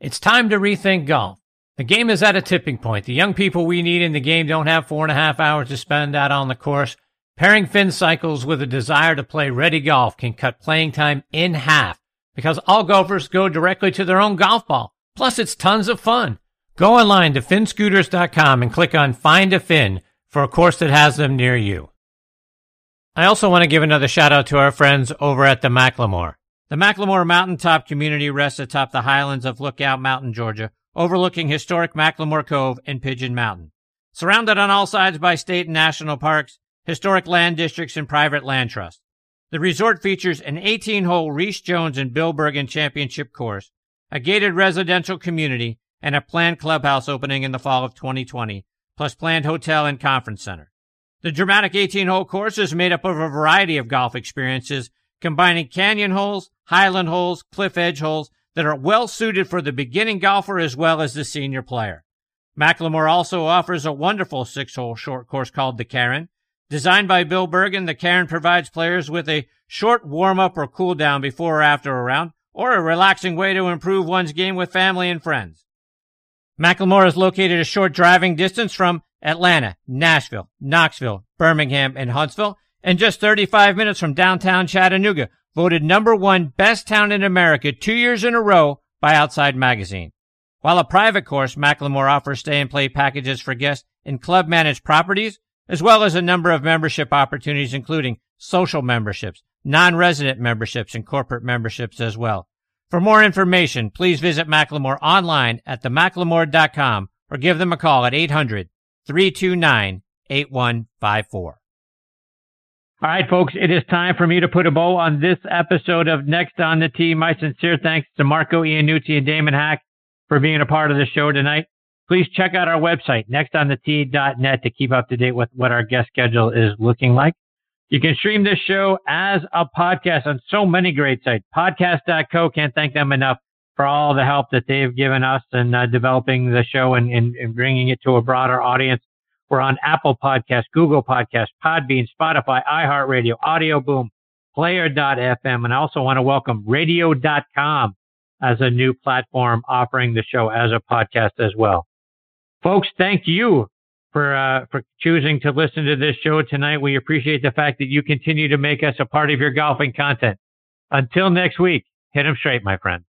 Speaker 2: It's time to rethink golf. The game is at a tipping point. The young people we need in the game don't have four and a half hours to spend out on the course. Pairing Finn Cycles with a desire to play ready golf can cut playing time in half because all golfers go directly to their own golf ball. Plus, it's tons of fun. Go online to finscooters.com and click on Find a Fin for a course that has them near you. I also want to give another shout out to our friends over at the McLemore. The McLemore Mountaintop community rests atop the highlands of Lookout Mountain, Georgia, overlooking historic McLemore Cove and Pigeon Mountain. Surrounded on all sides by state and national parks, historic land districts, and private land trusts. The resort features an 18-hole Rees Jones and Bill Bergin championship course, a gated residential community, and a planned clubhouse opening in the fall of 2020, plus planned hotel and conference center. The dramatic 18-hole course is made up of a variety of golf experiences, combining canyon holes, highland holes, cliff edge holes that are well suited for the beginning golfer as well as the senior player. McLemore also offers a wonderful six-hole short course called the Cairn. Designed by Bill Bergin, the Cairn provides players with a short warm up or cool down before or after a round, or a relaxing way to improve one's game with family and friends. McLemore is located a short driving distance from Atlanta, Nashville, Knoxville, Birmingham, and Huntsville, and just 35 minutes from downtown Chattanooga, voted number one best town in America two years in a row by Outside Magazine. While a private course, McLemore offers stay and play packages for guests in club managed properties, as well as a number of membership opportunities, including social memberships, non-resident memberships, and corporate memberships as well. For more information, please visit McLemore online at themclemore.com or give them a call at 800-329-8154. All right, folks, it is time for me to put a bow on this episode of Next on the Tee. My sincere thanks to Marco Iannuzzi and Damon Hack for being a part of the show tonight. Please check out our website, nextonthetee.net, to keep up to date with what our guest schedule is looking like. You can stream this show as a podcast on so many great sites. Podcast.co, can't thank them enough for all the help that they've given us in uh, developing the show and, and, and bringing it to a broader audience. We're on Apple Podcast, Google Podcast, Podbean, Spotify, iHeartRadio, Audio Boom, Player.fm, and I also want to welcome Radio.com as a new platform offering the show as a podcast as well. Folks, thank you for uh, for choosing to listen to this show tonight. We appreciate the fact that you continue to make us a part of your golfing content. Until next week, hit them straight, my friend.